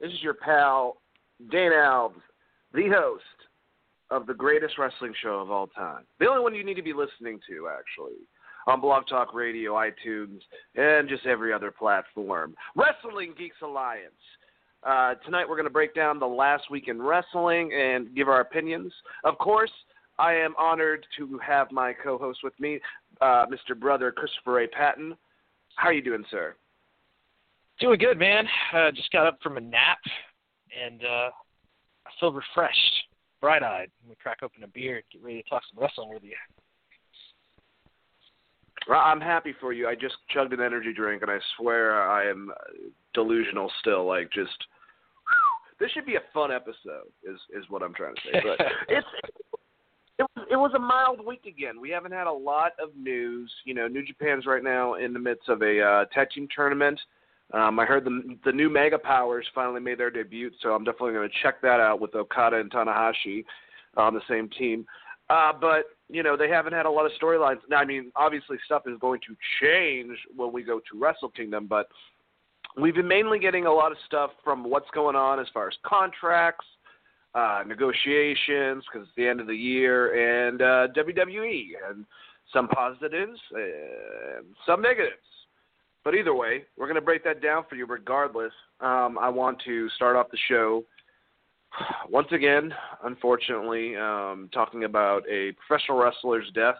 This is your pal, Dane Alves, the host of the greatest wrestling show of all time. The only one you need to be listening to, actually, on Blog Talk Radio, iTunes, and just every other platform. Wrestling Geeks Alliance. Uh, tonight we're going to break down the last week in wrestling and give our opinions. Of course, I am honored to have my co-host with me, uh, Mr. Brother Christopher A. Patton. How are you doing, sir? Doing good, man. Uh, just got up from a nap, and uh, I feel refreshed, bright-eyed. We crack open a beer and get ready to talk some wrestling with you. Well, I'm happy for you. I just chugged an energy drink, and I swear I am delusional still. Like, just this should be a fun episode. Is is what I'm trying to say. But it's it was it was a mild week again. We haven't had a lot of news. You know, New Japan's right now in the midst of a uh, tag team tournament. Um, I heard the the new Mega Powers finally made their debut, so I'm definitely going to check that out with Okada and Tanahashi on the same team. Uh, but you know they haven't had a lot of storylines. Now, I mean, obviously stuff is going to change when we go to Wrestle Kingdom, but we've been mainly getting a lot of stuff from what's going on as far as contracts, uh, negotiations, because it's the end of the year, and uh, WWE, and some positives and some negatives. But either way, we're going to break that down for you regardless. Um, I want to start off the show once again, unfortunately, um, talking about a professional wrestler's death.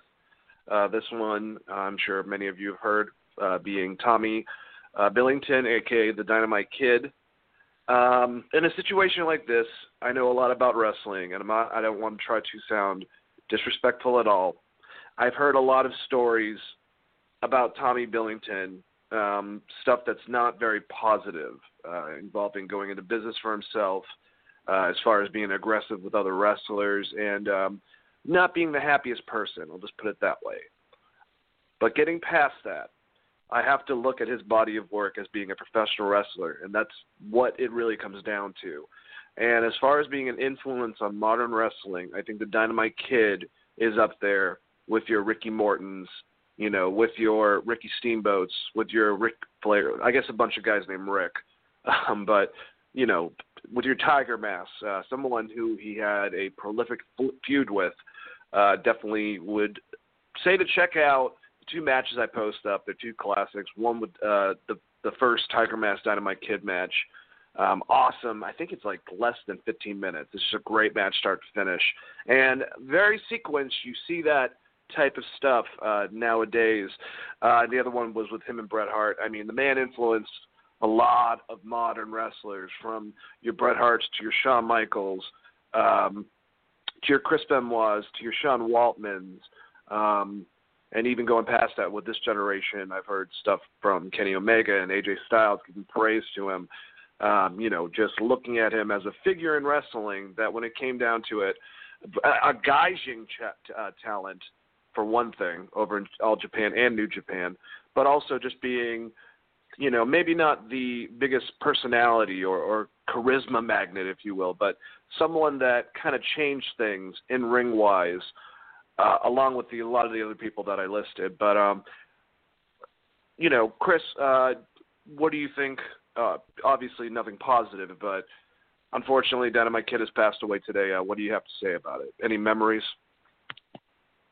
Uh, this one, I'm sure many of you have heard, uh, being Tommy uh, Billington, aka the Dynamite Kid. Um, in a situation like this, I know a lot about wrestling, and I'm not, I don't want to try to sound disrespectful at all. I've heard a lot of stories about Tommy Billington, um, stuff that's not very positive, uh, involving going into business for himself, uh, as far as being aggressive with other wrestlers, and um, not being the happiest person. I'll just put it that way. But getting past that, I have to look at his body of work as being a professional wrestler, and that's what it really comes down to. And as far as being an influence on modern wrestling, I think the Dynamite Kid is up there with your Ricky Mortons, you know, with your Ricky Steamboats, with your Ric Flair. I guess a bunch of guys named Rick, um, but you know, with your Tiger Mask, uh, someone who he had a prolific feud with, uh, definitely would say to check out two matches I post up. They're two classics. One with uh, the the first Tiger Mask Dynamite Kid match. Um, awesome. I think it's like less than 15 minutes. It's just a great match, start to finish, and very sequenced. You see that type of stuff uh, nowadays. Uh, the other one was with him and Bret Hart. I mean, the man influenced a lot of modern wrestlers, from your Bret Harts to your Shawn Michaels, um, to your Chris Benoit's, to your Sean Waltmans. Um, and even going past that with this generation, I've heard stuff from Kenny Omega and AJ Styles giving praise to him. Um, you know, just looking at him as a figure in wrestling, that when it came down to it, a, a Gaijin ch- uh, talent for one thing over in All Japan and New Japan, but also just being, you know, maybe not the biggest personality or, or charisma magnet, if you will, but someone that kind of changed things in ring wise uh, along with the, a lot of the other people that I listed. But um, you know, Chris, uh, what do you think? Uh, obviously, nothing positive, but unfortunately, Dynamite Kid has passed away today. Uh, what do you have to say about it? Any memories?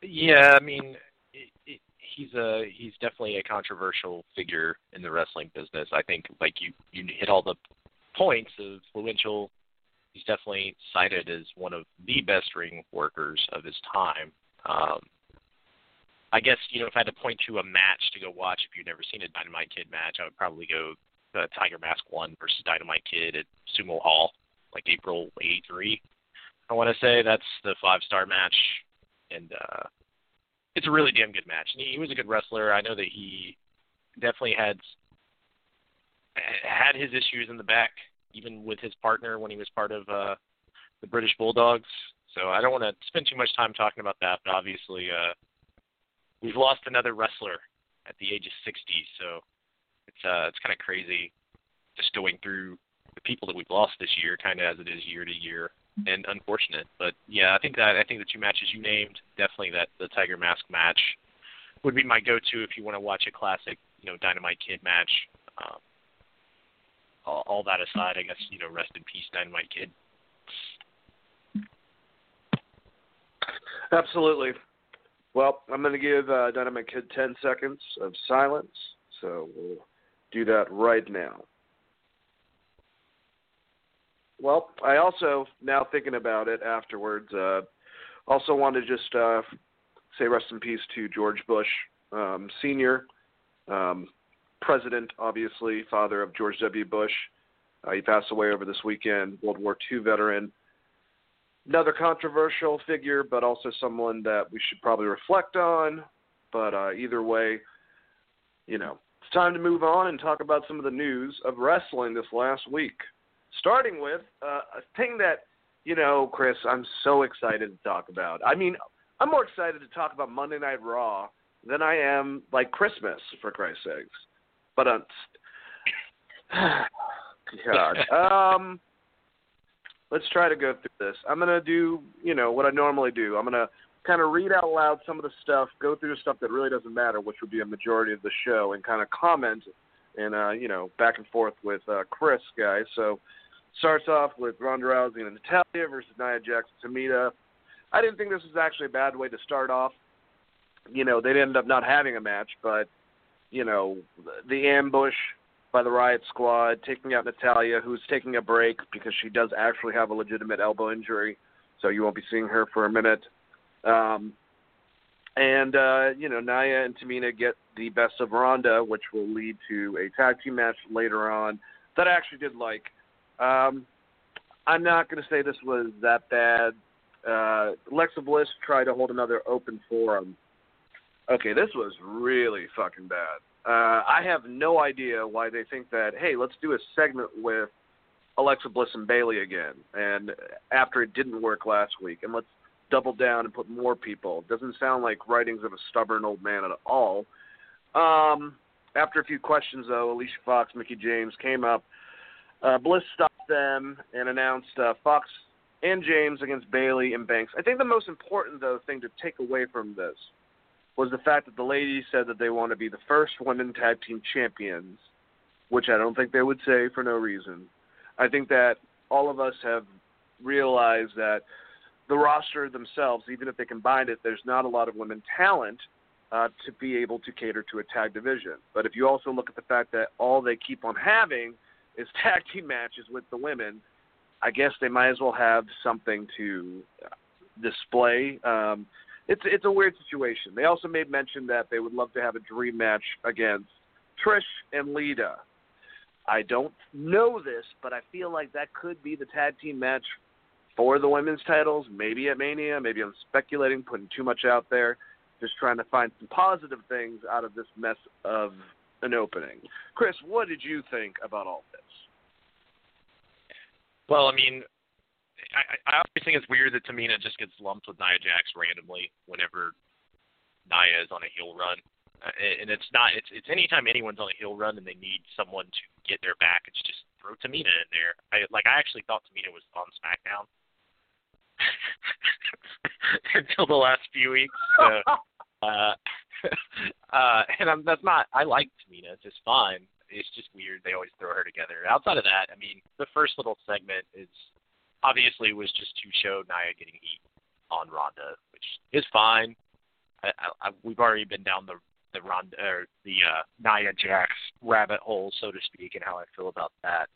Yeah, I mean, it, it, he's a he's definitely a controversial figure in the wrestling business. I think like you you hit all the points of influential. He's definitely cited as one of the best ring workers of his time. Um, I guess you know if I had to point to a match to go watch, if you've never seen a Dynamite Kid match, I would probably go uh, Tiger Mask One versus Dynamite Kid at Sumo Hall, like April '83. I want to say that's the five star match, and uh, it's a really damn good match. And he, he was a good wrestler. I know that he definitely had had his issues in the back, even with his partner when he was part of uh, the British Bulldogs. So I don't want to spend too much time talking about that, but obviously uh, we've lost another wrestler at the age of 60. So it's uh, it's kind of crazy just going through the people that we've lost this year, kind of as it is year to year and unfortunate. But yeah, I think that I think the two matches you named, definitely that the Tiger Mask match would be my go-to if you want to watch a classic, you know, Dynamite Kid match. Um, all, all that aside, I guess you know, rest in peace, Dynamite Kid. Absolutely. Well, I'm going to give uh, Dynamite Kid 10 seconds of silence, so we'll do that right now. Well, I also now thinking about it afterwards. Uh, also want to just uh, say rest in peace to George Bush um, Senior, um, President, obviously, father of George W. Bush. Uh, he passed away over this weekend. World War II veteran. Another controversial figure, but also someone that we should probably reflect on. But uh, either way, you know, it's time to move on and talk about some of the news of wrestling this last week starting with uh, a thing that you know, Chris, I'm so excited to talk about. I mean, I'm more excited to talk about Monday Night Raw than I am like Christmas, for Christ's sakes. But uh, God, um, let's try to go through this. I'm gonna do, you know, what I normally do. I'm gonna kind of read out loud some of the stuff, go through the stuff that really doesn't matter, which would be a majority of the show, and kind of comment and uh, you know, back and forth with uh, Chris, guys. So Starts off with Ronda Rousey and Natalya versus Nia Jax and Tamina. I didn't think this was actually a bad way to start off. You know, they ended up not having a match, but you know, the ambush by the Riot Squad, taking out Natalya, who's taking a break because she does actually have a legitimate elbow injury, so you won't be seeing her for a minute. Um, and uh, you know, Nia and Tamina get the best of Ronda, which will lead to a tag team match later on that I actually did like. Um, I'm not going to say this was that bad. Uh, Alexa Bliss tried to hold another open forum. Okay, this was really fucking bad. Uh, I have no idea why they think that. Hey, let's do a segment with Alexa Bliss and Bayley again. And after it didn't work last week, and let's double down and put more people. Doesn't sound like writings of a stubborn old man at all. Um, after a few questions, though, Alicia Fox, Mickie James came up uh, Bliss stopped them and announced uh, Fox and James against Bayley and Banks. I think the most important though thing to take away from this was the fact that the ladies said that they want to be the first women tag team champions, which I don't think they would say for no reason. I think that all of us have realized that the roster themselves, even if they combined it, there's not a lot of women talent uh, to be able to cater to a tag division. But if you also look at the fact that all they keep on having is tag team matches with the women, I guess they might as well have something to display. Um, it's it's a weird situation. They also made mention that they would love to have a dream match against Trish and Lita. I don't know this, but I feel like that could be the tag team match for the women's titles. Maybe at Mania. Maybe I'm speculating, putting too much out there. Just trying to find some positive things out of this mess of an opening. Chris, what did you think about all this? Well, I mean, I, I always think it's weird that Tamina just gets lumped with Nia Jax randomly whenever Nia is on a heel run. Uh, and it's not it's it's anytime anyone's on a heel run and they need someone to get their back, it's just throw Tamina in there. I like I actually thought Tamina was on SmackDown until the last few weeks. So, uh, uh, and I'm, that's not. I like Tamina It's just fine. It's just weird. They always throw her together. Outside of that, I mean, the first little segment is obviously was just to show Nia getting heat on Ronda, which is fine. I, I, we've already been down the the Ronda or the uh, Nia Jax rabbit hole, so to speak, and how I feel about that.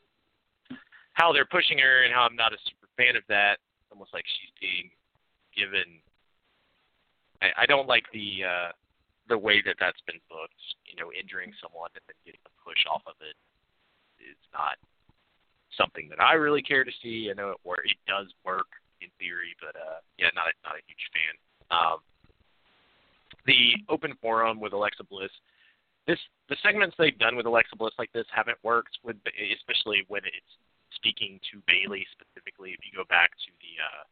How they're pushing her and how I'm not a super fan of that. almost like she's being given. I, I don't like the uh, the way that that's been booked. You know, injuring someone and then getting a push off of it is not something that I really care to see. I know it where it does work in theory, but uh, yeah, not a, not a huge fan. Um, the open forum with Alexa Bliss. This the segments they've done with Alexa Bliss like this haven't worked with, especially when it's speaking to Bayley specifically. If you go back to the uh,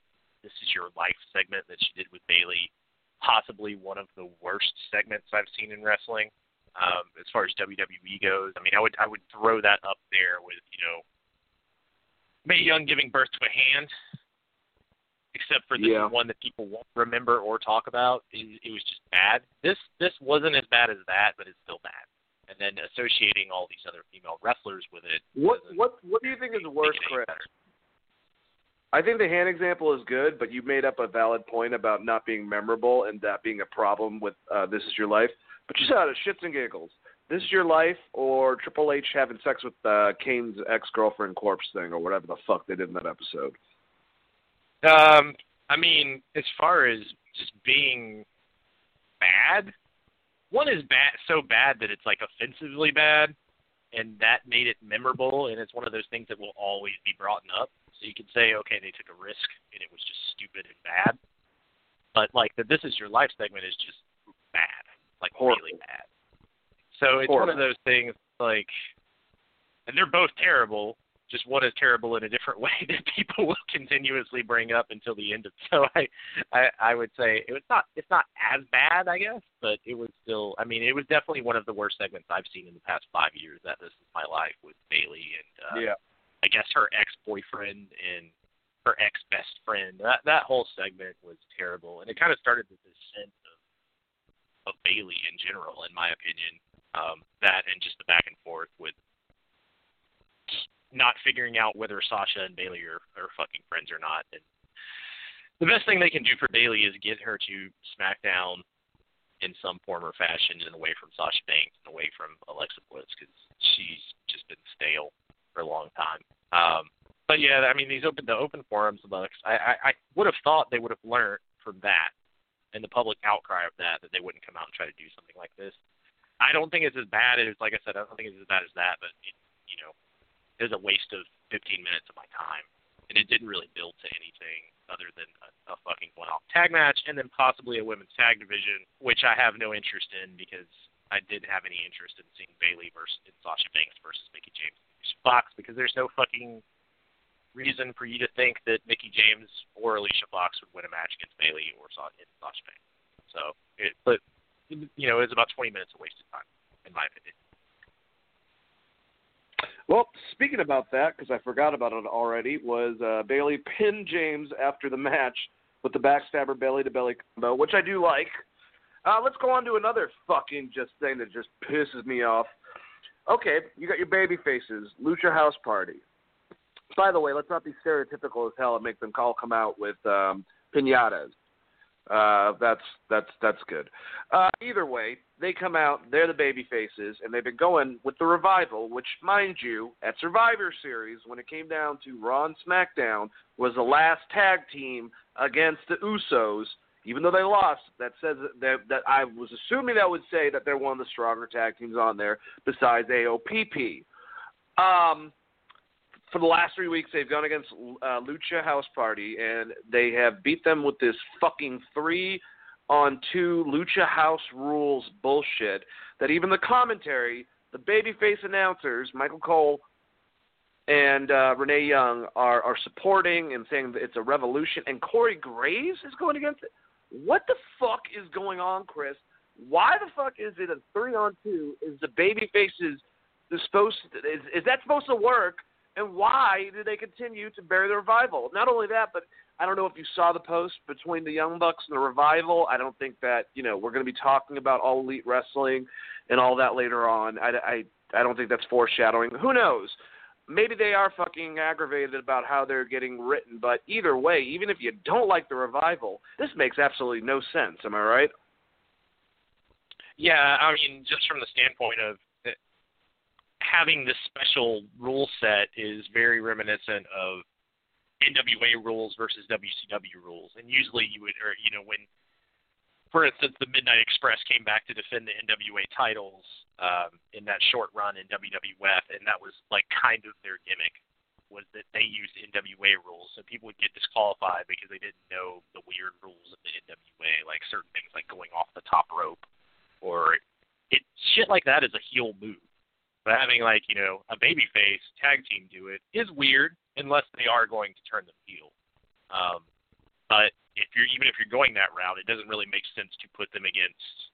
"This Is Your Life" segment that she did with Bayley, possibly one of the worst segments I've seen in wrestling. Um, as far as WWE goes, I mean, I would I would throw that up there with you know Mae Young giving birth to a hand except for this yeah. one that people won't remember or talk about. It, it was just bad. This this wasn't as bad as that, but it's still bad. And then associating all these other female wrestlers with it. What what what do you think is worse, Chris? I think the hand example is good, but you made up a valid point about not being memorable and that being a problem with uh, This Is Your Life. But you said it shits and giggles. This is your life, or Triple H having sex with uh, Kane's ex girlfriend corpse thing, or whatever the fuck they did in that episode. Um, I mean, as far as just being bad, one is bad so bad that it's like offensively bad, and that made it memorable, and it's one of those things that will always be brought up. You can say, okay, they took a risk, and it was just stupid and bad. But like the "This Is Your Life" segment is just bad, like Horrible. really bad. So it's Horrible. one of those things like, and they're both terrible, just one is terrible in a different way that people will continuously bring up until the end of so I, I I would say it was not it's not as bad I guess but it was still I mean it was definitely one of the worst segments I've seen in the past five years that this is my life with Bayley and uh, yeah. I guess her ex boyfriend and her ex best friend that that whole segment was terrible and it kind of started this sense of of Bayley in general in my opinion um, that and just the back and forth with not figuring out whether Sasha and Bayley are, are fucking friends or not. And the best thing they can do for Bayley is get her to SmackDown in some form or fashion and away from Sasha Banks and away from Alexa Bliss because she's just been stale for a long time. Um, but yeah, I mean these open the open forums amongst I, I, I would have thought they would have learned from that and the public outcry of that that they wouldn't come out and try to do something like this. I don't think it's as bad as like I said, I don't think it's as bad as that, but it, you know, it was a waste of 15 minutes of my time, and it didn't really build to anything other than a, a fucking one-off tag match, and then possibly a women's tag division, which I have no interest in because I didn't have any interest in seeing Bayley versus Sasha Banks versus Mickie James Fox because there's no fucking reason for you to think that Mickie James or Alicia Fox would win a match against Bayley or Sasha Banks. So, it, but you know, it was about 20 minutes of wasted time, in my opinion. Well, speaking about that, because I forgot about it already, was uh, Bayley pinned James after the match with the backstabber belly to belly combo, which I do like. Uh, let's go on to another fucking just thing that just pisses me off. Okay, you got your baby faces, Lucha House Party. By the way, let's not be stereotypical as hell and make them all come out with um, pinatas. Uh, that's that's that's good. Uh, either way, they come out. They're the baby faces, and they've been going with the revival, which, mind you, at Survivor Series, when it came down to Raw and SmackDown, was the last tag team against the Usos. Even though they lost, that says that, that I was assuming that would say that they're one of the stronger tag teams on there, besides AOPP. Um, for the last three weeks, they've gone against uh, Lucha House Party, and they have beat them with this fucking three on two Lucha House rules bullshit. That even the commentary, the babyface announcers, Michael Cole and uh, Renee Young, are are supporting and saying that it's a revolution. And Corey Graves is going against it. What the fuck is going on, Chris? Why the fuck is it a three on two? Is the babyfaces supposed to, is is that supposed to work? and why do they continue to bury the revival? Not only that, but I don't know if you saw the post between the Young Bucks and the revival. I don't think that you know we're going to be talking about all elite wrestling and all that later on. I, I I don't think that's foreshadowing. Who knows? Maybe they are fucking aggravated about how they're getting written, but either way, even if you don't like the revival, this makes absolutely no sense. Am I right? Yeah, I mean, just from the standpoint of having this special rule set is very reminiscent of NWA rules versus WCW rules. And usually you would, or you know, when, for instance, the Midnight Express came back to defend the NWA titles um, in that short run in WWF, and that was like kind of their gimmick was that they used NWA rules, so people would get disqualified because they didn't know the weird rules of the NWA, like certain things like going off the top rope, or it shit like that is a heel move. But having like you know a babyface tag team do it is weird, unless they are going to turn them heel. Um, but if you're even if you're going that route, it doesn't really make sense to put them against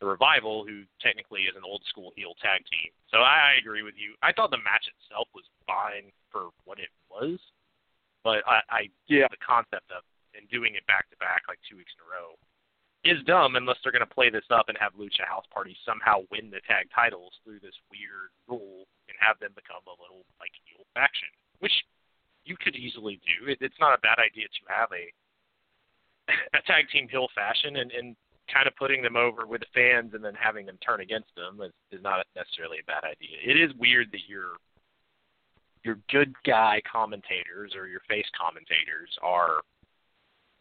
the revival, who technically is an old school heel tag team. So I, I agree with you. I thought the match itself was fine for what it was, but I, I yeah the concept of and doing it back to back like two weeks in a row is dumb unless they're going to play this up and have Lucha House Party somehow win the tag titles through this weird rule and have them become a little like heel faction which you could easily do. It, it's not a bad idea to have a a tag team heel fashion and, and kind of putting them over with the fans and then having them turn against them is, is not necessarily a bad idea. It is weird that your your good guy commentators or your face commentators are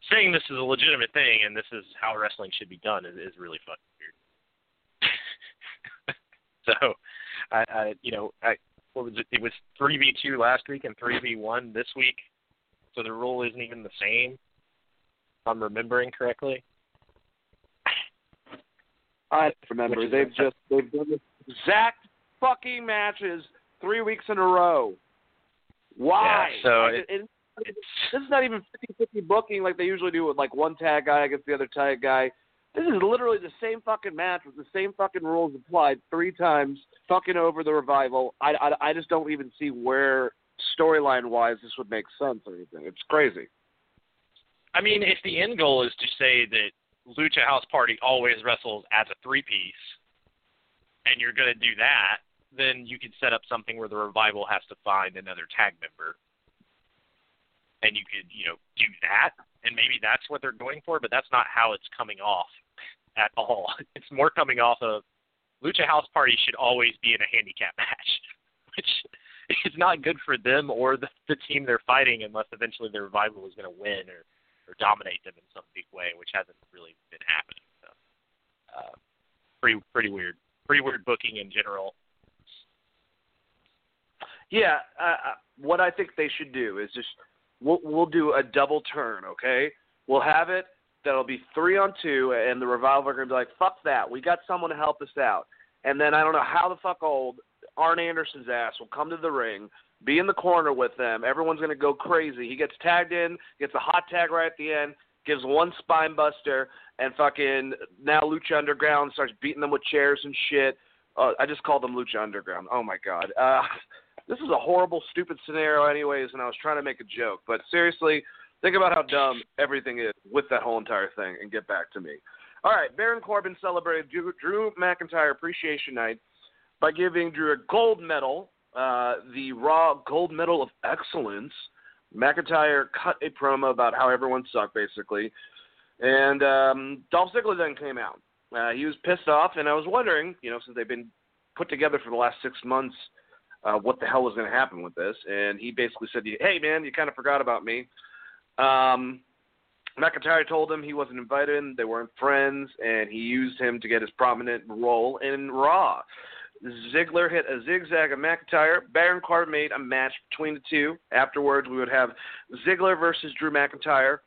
saying this is a legitimate thing and this is how wrestling should be done is, is really fucking weird. so, I, I you know I what was it? It was three v two last week and three v one this week. So the rule isn't even the same. If I'm remembering correctly. I remember they've just they've done this exact fucking matches three weeks in a row. Why? Yeah, so it, it, it, this is not even 50-50 booking like they usually do with like one tag guy against the other tag guy. This is literally the same fucking match with the same fucking rules applied three times, fucking over the revival. I, I, I just don't even see where storyline wise this would make sense or anything. It's crazy. I mean, if the end goal is to say that Lucha House Party always wrestles as a three piece, and you're going to do that, then you could set up something where the revival has to find another tag member, and you could, you know, do that, and maybe that's what they're going for. But that's not how it's coming off at all. It's more coming off of Lucha House Party should always be in a handicap match, which is not good for them or the, the team they're fighting unless eventually the revival is going to win or, or dominate them in some big way, which hasn't really been happening. So, uh, pretty pretty weird, pretty weird booking in general. Yeah, uh, what I think they should do is just we'll we'll do a double turn, okay? We'll have it that'll be three on two, and the revival are gonna be like, "Fuck that, we got someone to help us out." And then I don't know how the fuck old Arn Anderson's ass will come to the ring, be in the corner with them. Everyone's gonna go crazy. He gets tagged in, gets a hot tag right at the end, gives one spine buster, and fucking now Lucha Underground starts beating them with chairs and shit. Uh, I just called them Lucha Underground. Oh my god. Uh, this is a horrible, stupid scenario, anyways, and I was trying to make a joke. But seriously, think about how dumb everything is with that whole entire thing and get back to me. All right, Baron Corbin celebrated Drew, McIntyre Appreciation Night by giving Drew a gold medal, uh, the Raw Gold Medal of Excellence. McIntyre cut a promo about how everyone sucked, basically. And um, Dolph Ziggler then came out. Uh, he was pissed off, and I was wondering, you know, since they've been put together for the last six months, uh, what the hell was going to happen with this. And he basically said, "Hey, man, you kind of forgot about me." Um, McIntyre told him he wasn't invited, they weren't friends, and he used him to get his prominent role in Raw. Ziggler hit a zigzag of McIntyre. Baron Corbin made a match between the two. Afterwards, we would have Ziggler versus Drew McIntyre.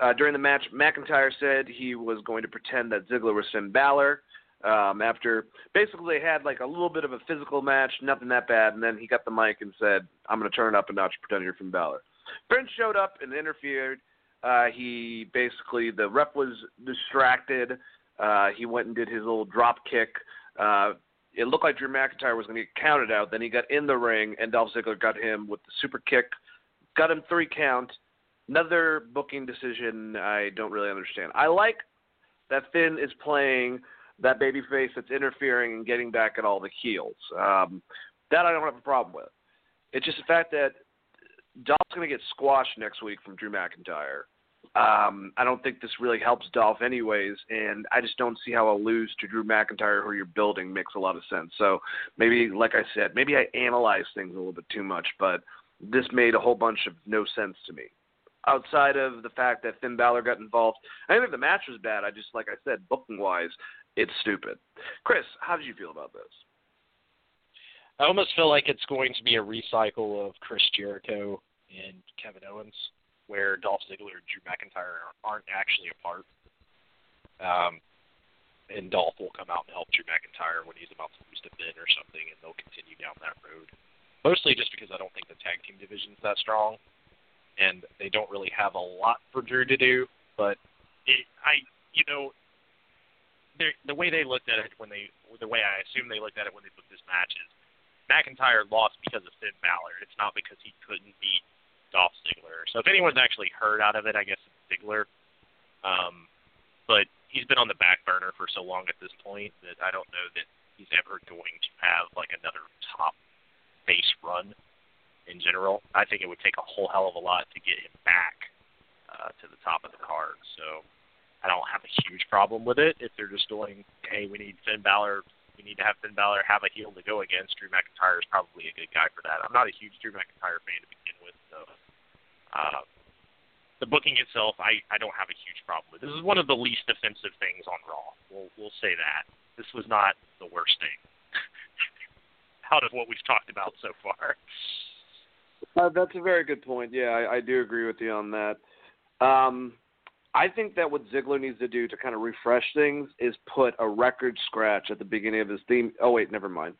Uh, during the match, McIntyre said he was going to pretend that Ziggler was Finn Balor. Um, after basically they had like a little bit of a physical match, nothing that bad, and then he got the mic and said, "I'm going to turn up a notch, pretend you're Finn Balor." Prince showed up and interfered. Uh, he basically the ref was distracted. Uh, he went and did his little drop kick. Uh, it looked like Drew McIntyre was going to get counted out. Then he got in the ring, and Dolph Ziggler got him with the super kick, got him three count. Another booking decision I don't really understand. I like that Finn is playing that babyface that's interfering and getting back at all the heels. Um, that I don't have a problem with. It's just the fact that Dolph's going to get squashed next week from Drew McIntyre. Um, I don't think this really helps Dolph anyways, and I just don't see how a lose to Drew McIntyre, who you're building, makes a lot of sense. So maybe, like I said, maybe I analyze things a little bit too much, but this made a whole bunch of no sense to me. Outside of the fact that Finn Balor got involved, I think the match was bad. I just, like I said, booking wise, it's stupid. Chris, how did you feel about this? I almost feel like it's going to be a recycle of Chris Jericho and Kevin Owens, where Dolph Ziggler and Drew McIntyre aren't actually apart. Um, and Dolph will come out and help Drew McIntyre when he's about to lose to Finn or something, and they'll continue down that road. Mostly just because I don't think the tag team division's that strong, and they don't really have a lot for Drew to do. But it, I, you know, the way they looked at it when they, the way I assume they looked at it when they booked this match is McIntyre lost because of Finn Balor. It's not because he couldn't beat Dolph Ziggler. So if anyone's actually heard out of it, I guess it's Ziggler. Um, but he's been on the back burner for so long at this point that I don't know that he's ever going to have like another top base run in general. I think it would take a whole hell of a lot to get him back uh, to the top of the card. So I don't have a huge problem with it if they're just doing, hey, we need Finn Balor. We need to have Finn Balor have a heel to go against. Drew McIntyre is probably a good guy for that. I'm not a huge Drew McIntyre fan to begin uh, the booking itself, I, I don't have a huge problem with. This is one of the least offensive things on Raw. We'll we'll say that. This was not the worst thing out of what we've talked about so far. Uh, that's a very good point. Yeah, I, I do agree with you on that. Um, I think that what Ziggler needs to do to kind of refresh things is put a record scratch at the beginning of his theme. Oh wait, never mind.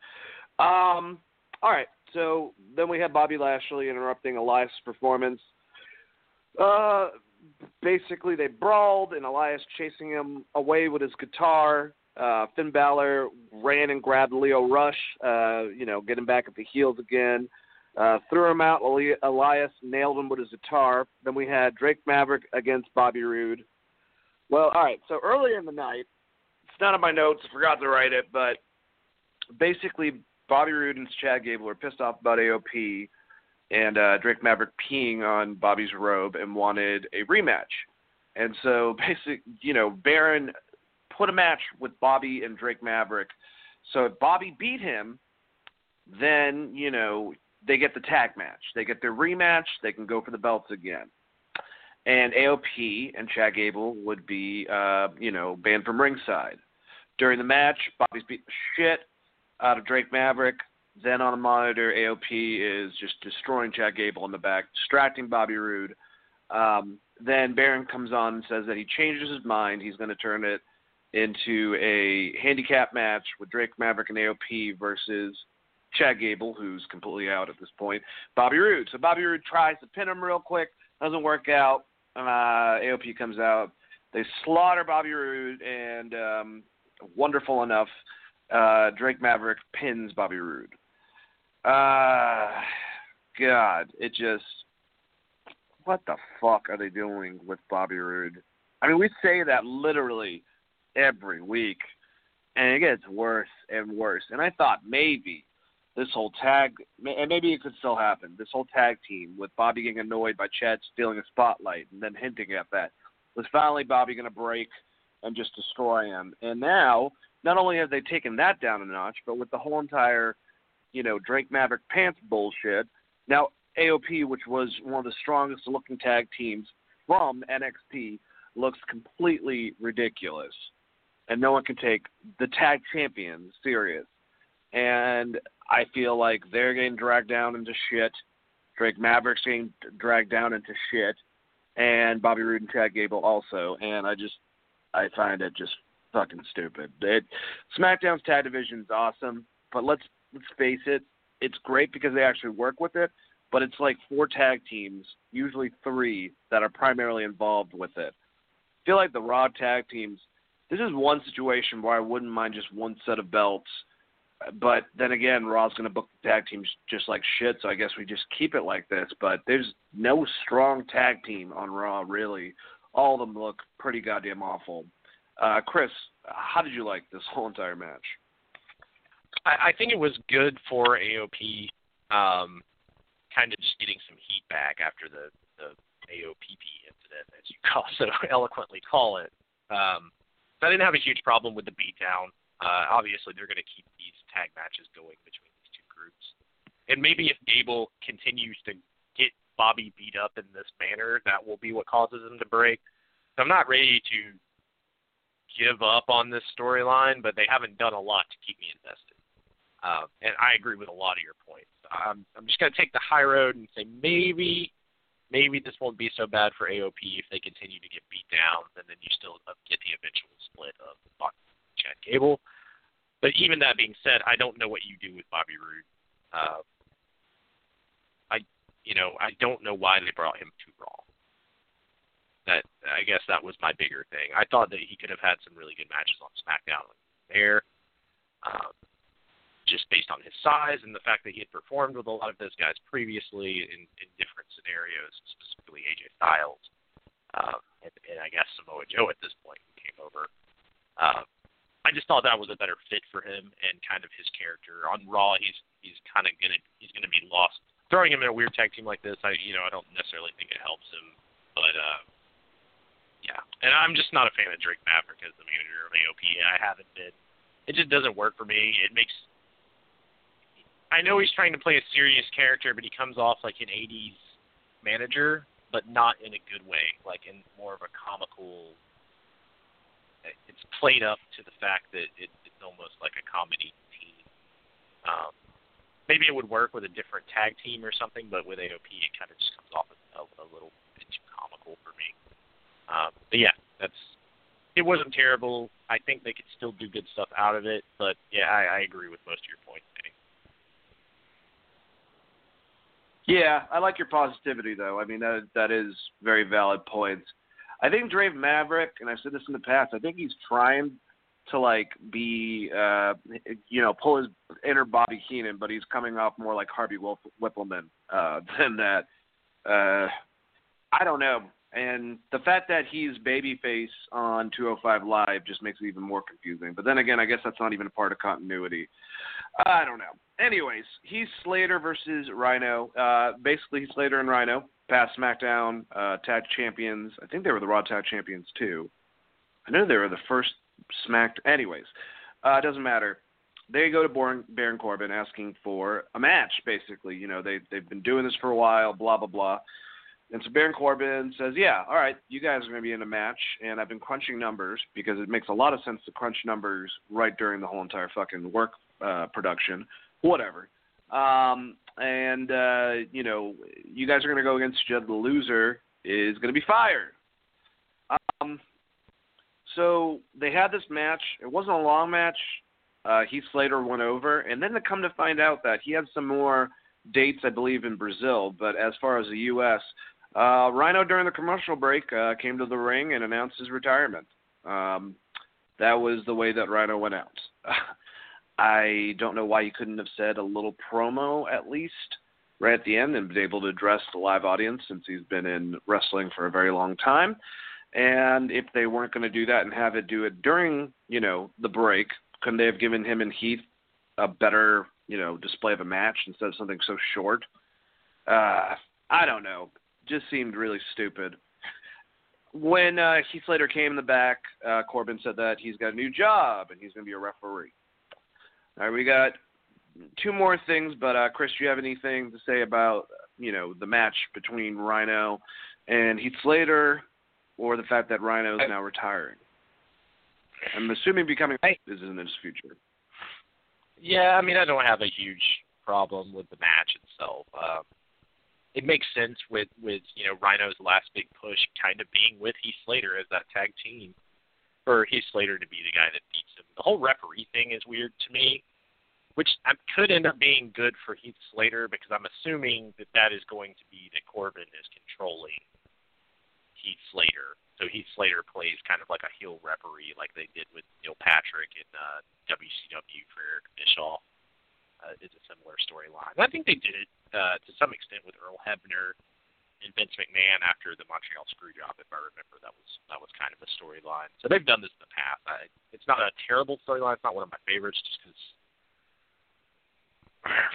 Um, all right, so then we have Bobby Lashley interrupting Elias' performance. Uh, basically, they brawled, and Elias chasing him away with his guitar. Uh, Finn Balor ran and grabbed Lio Rush, uh, you know, getting back at the heels again. Uh, threw him out. Elias nailed him with his guitar. Then we had Drake Maverick against Bobby Roode. Well, all right. So earlier in the night, it's not on my notes. I forgot to write it, but basically, Bobby Roode and Chad Gable were pissed off about AOP and uh, Drake Maverick peeing on Bobby's robe and wanted a rematch. And so, basically, you know, Baron put a match with Bobby and Drake Maverick. So if Bobby beat him, then you know they get the tag match. They get their rematch. They can go for the belts again. And AOP and Chad Gable would be, uh, you know, banned from ringside. During the match, Bobby's beat the shit out of Drake Maverick. Then on a monitor, AOP is just destroying Chad Gable in the back, distracting Bobby Roode. Um, then Baron comes on and says that he changes his mind. He's going to turn it into a handicap match with Drake Maverick and AOP versus Chad Gable, who's completely out at this point, Bobby Roode. So Bobby Roode tries to pin him real quick, doesn't work out. Uh, AOP comes out. They slaughter Bobby Roode, and um, wonderful enough, uh, Drake Maverick pins Bobby Roode. Uh, God, it just. What the fuck are they doing with Bobby Roode? I mean, we say that literally every week, and it gets worse and worse. And I thought maybe this whole tag, and maybe it could still happen. This whole tag team with Bobby getting annoyed by Chad stealing a spotlight and then hinting at that was finally Bobby going to break and just destroy him. And now, not only have they taken that down a notch, but with the whole entire, you know, Drake Maverick pants bullshit. Now AOP, which was one of the strongest looking tag teams from NXT, looks completely ridiculous and no one can take the tag champions serious. And I feel like they're getting dragged down into shit. Drake Maverick's getting dragged down into shit, and Bobby Roode and Chad Gable also. And I just, I find it just fucking stupid. It, SmackDown's tag division is awesome, but let's let's face it, it's great because they actually work with it. But it's like four tag teams, usually three, that are primarily involved with it. I feel like the Raw tag teams this is one situation where I wouldn't mind just one set of belts. But then again, Raw's going to book the tag teams just like shit, so I guess we just keep it like this. But there's no strong tag team on Raw, really. All of them look pretty goddamn awful. Uh, Chris, how did you like this whole entire match? I, think it was good for AOP, um, kind of just getting some heat back after the the AOPP incident, as you call so eloquently call it. Um, so I didn't have a huge problem with the beatdown. Uh, obviously, they're going to keep these tag matches going between these two groups, and maybe if Gable continues to get Bobby beat up in this manner, that will be what causes him to break. So I'm not ready to give up on this storyline, but they haven't done a lot to keep me invested. Um, and I agree with a lot of your points. I'm, I'm just going to take the high road and say maybe, maybe this won't be so bad for AOP if they continue to get beat down, and then you still get the eventual split of Chad Gable. But even that being said, I don't know what you do with Bobby Roode. Uh, I, you know, I don't know why they brought him to Raw. That I guess that was my bigger thing. I thought that he could have had some really good matches on SmackDown there. Um, just based on his size and the fact that he had performed with a lot of those guys previously in, in different scenarios, specifically AJ Styles, um, and, and I guess Samoa Joe at this point who came over. Um, I just thought that was a better fit for him and kind of his character. On Raw, he's he's kind of gonna he's gonna be lost. Throwing him in a weird tag team like this, I you know I don't necessarily think it helps him, but uh, yeah. And I'm just not a fan of Drake Maverick as the manager of AOP. I haven't been. It just doesn't work for me. It makes I know he's trying to play a serious character, but he comes off like an '80s manager, but not in a good way, like in more of a comical. It's played up to the fact that it, it's almost like a comedy team. Um, maybe it would work with a different tag team or something, but with AOP, it kind of just comes off a, a little bit too comical for me. Um, but yeah, that's it wasn't terrible. I think they could still do good stuff out of it, but yeah, I, I agree with most of your points. Yeah, I like your positivity though. I mean that that is very valid points. I think Drake Maverick, and I've said this in the past, I think he's trying to like be uh you know, pull his inner Bobby Heenan, but he's coming off more like Harvey Wolf Wippleman uh than that. Uh I don't know. And the fact that he's babyface on 205 Live just makes it even more confusing. But then again, I guess that's not even a part of continuity. I don't know. Anyways, Heath Slater versus Rhino. Uh, basically, Slater and Rhino past SmackDown uh, Tag Champions. I think they were the Raw Tag Champions too. I know they were the first Smack. Anyways, uh, it doesn't matter. They go to Baron, Baron Corbin asking for a match. Basically, you know they they've been doing this for a while. Blah blah blah. And so Baron Corbin says, "Yeah, all right, you guys are going to be in a match, and I've been crunching numbers because it makes a lot of sense to crunch numbers right during the whole entire fucking work uh, production, whatever. Um, and uh, you know, you guys are going to go against each other. The loser is going to be fired. Um, so they had this match. It wasn't a long match. Uh, Heath Slater went over, and then to come to find out that he had some more dates, I believe, in Brazil. But as far as the U.S., uh, Rhino during the commercial break uh, came to the ring and announced his retirement. Um, that was the way that Rhino went out. I don't know why you couldn't have said a little promo at least right at the end and been able to address the live audience since he's been in wrestling for a very long time. And if they weren't going to do that and have it do it during, you know, the break, couldn't they have given him and Heath a better, you know, display of a match instead of something so short? Uh, I don't know. Just seemed really stupid. When uh, Heath Slater came in the back, uh, Corbin said that he's got a new job and he's going to be a referee. All right, we got two more things, but uh, Chris, do you have anything to say about you know the match between Rhino and Heath Slater, or the fact that Rhino is now retiring? I'm assuming becoming I, is in his future. Yeah, I mean, I don't have a huge problem with the match itself. Um, it makes sense with with you know Rhino's last big push kind of being with Heath Slater as that tag team, for Heath Slater to be the guy that beats him. The whole referee thing is weird to me which could end up being good for Heath Slater because I'm assuming that that is going to be that Corbin is controlling Heath Slater. So Heath Slater plays kind of like a heel referee, like they did with Neil Patrick in uh, WCW for Bischoff. Uh, it's a similar storyline. I think they did it uh, to some extent with Earl Hebner and Vince McMahon after the Montreal Screwjob, if I remember, that was that was kind of a storyline. So they've done this in the past. I, it's not a terrible storyline. It's not one of my favorites, just because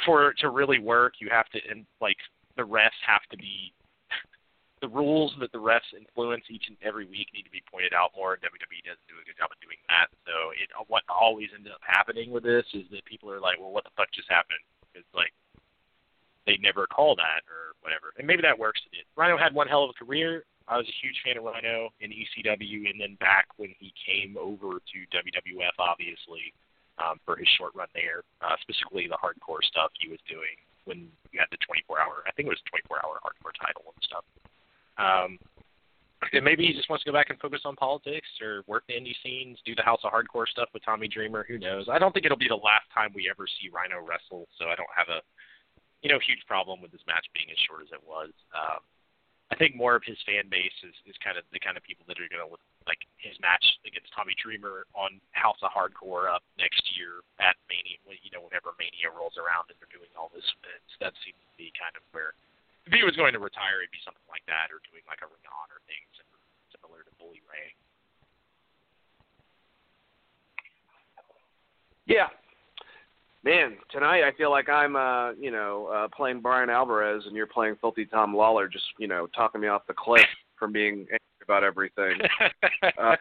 for it to really work, you have to and like the refs have to be the rules that the refs influence each and every week need to be pointed out more. WWE doesn't do a good job of doing that. So it what always ends up happening with this is that people are like, well, what the fuck just happened? It's like they never call that or whatever. And maybe that works. Rhino had one hell of a career. I was a huge fan of Rhino in ECW, and then back when he came over to WWF, obviously um, for his short run there, uh, specifically the hardcore stuff he was doing when you had the 24 hour, I think it was 24 hour hardcore title and stuff. Um, and maybe he just wants to go back and focus on politics or work the indie scenes, do the House of Hardcore stuff with Tommy Dreamer. Who knows? I don't think it'll be the last time we ever see Rhino wrestle, so I don't have a you know huge problem with this match being as short as it was. Um, I think more of his fan base is, is kind of the kind of people that are going to like his match against Tommy Dreamer on House of Hardcore up next year at Mania. You know, whenever Mania rolls around and they're doing all this, that seems to be kind of where if he was going to retire, it'd be something like that, or doing like a Ring of Honor thing similar to Bully Ray. Yeah, man. Tonight I feel like I'm, uh, you know, uh, playing Bryan Alvarez, and you're playing Filthy Tom Lawler, just you know, talking me off the cliff from being angry about everything. uh,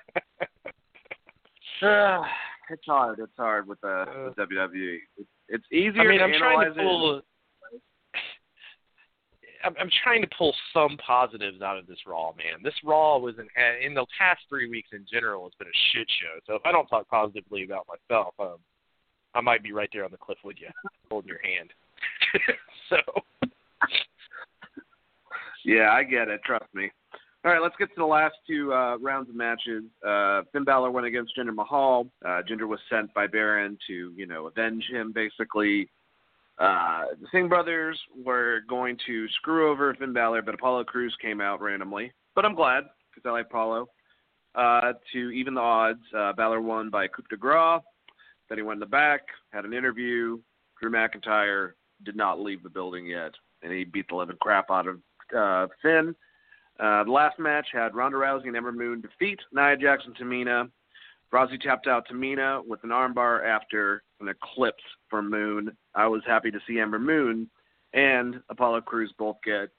uh, it's hard. It's hard with the with WWE. It's, it's easier I mean, to I'm analyze trying to pull. it. I'm, I'm trying to pull some positives out of this Raw, man. This Raw was an in the past three weeks in general, it's been a shit show. So if I don't talk positively about myself, um, I might be right there on the cliff with you, holding your hand. so. Yeah, I get it. Trust me. All right, let's get to the last two uh, rounds of matches. Uh, Finn Balor went against Jinder Mahal. Uh, Jinder was sent by Baron to, you know, avenge him, basically. Uh, the Singh brothers were going to screw over Finn Balor, but Apollo Crews came out randomly. But I'm glad because I like Apollo. Uh, to even the odds, uh, Balor won by coup de grace. Then he went in the back, had an interview. Drew McIntyre did not leave the building yet, and he beat the living crap out of uh, Finn. Uh, the last match had Ronda Rousey and Ember Moon defeat Nia Jax and Tamina. Rousey tapped out Tamina with an armbar after an eclipse for Moon. I was happy to see Ember Moon and Apollo Crews both get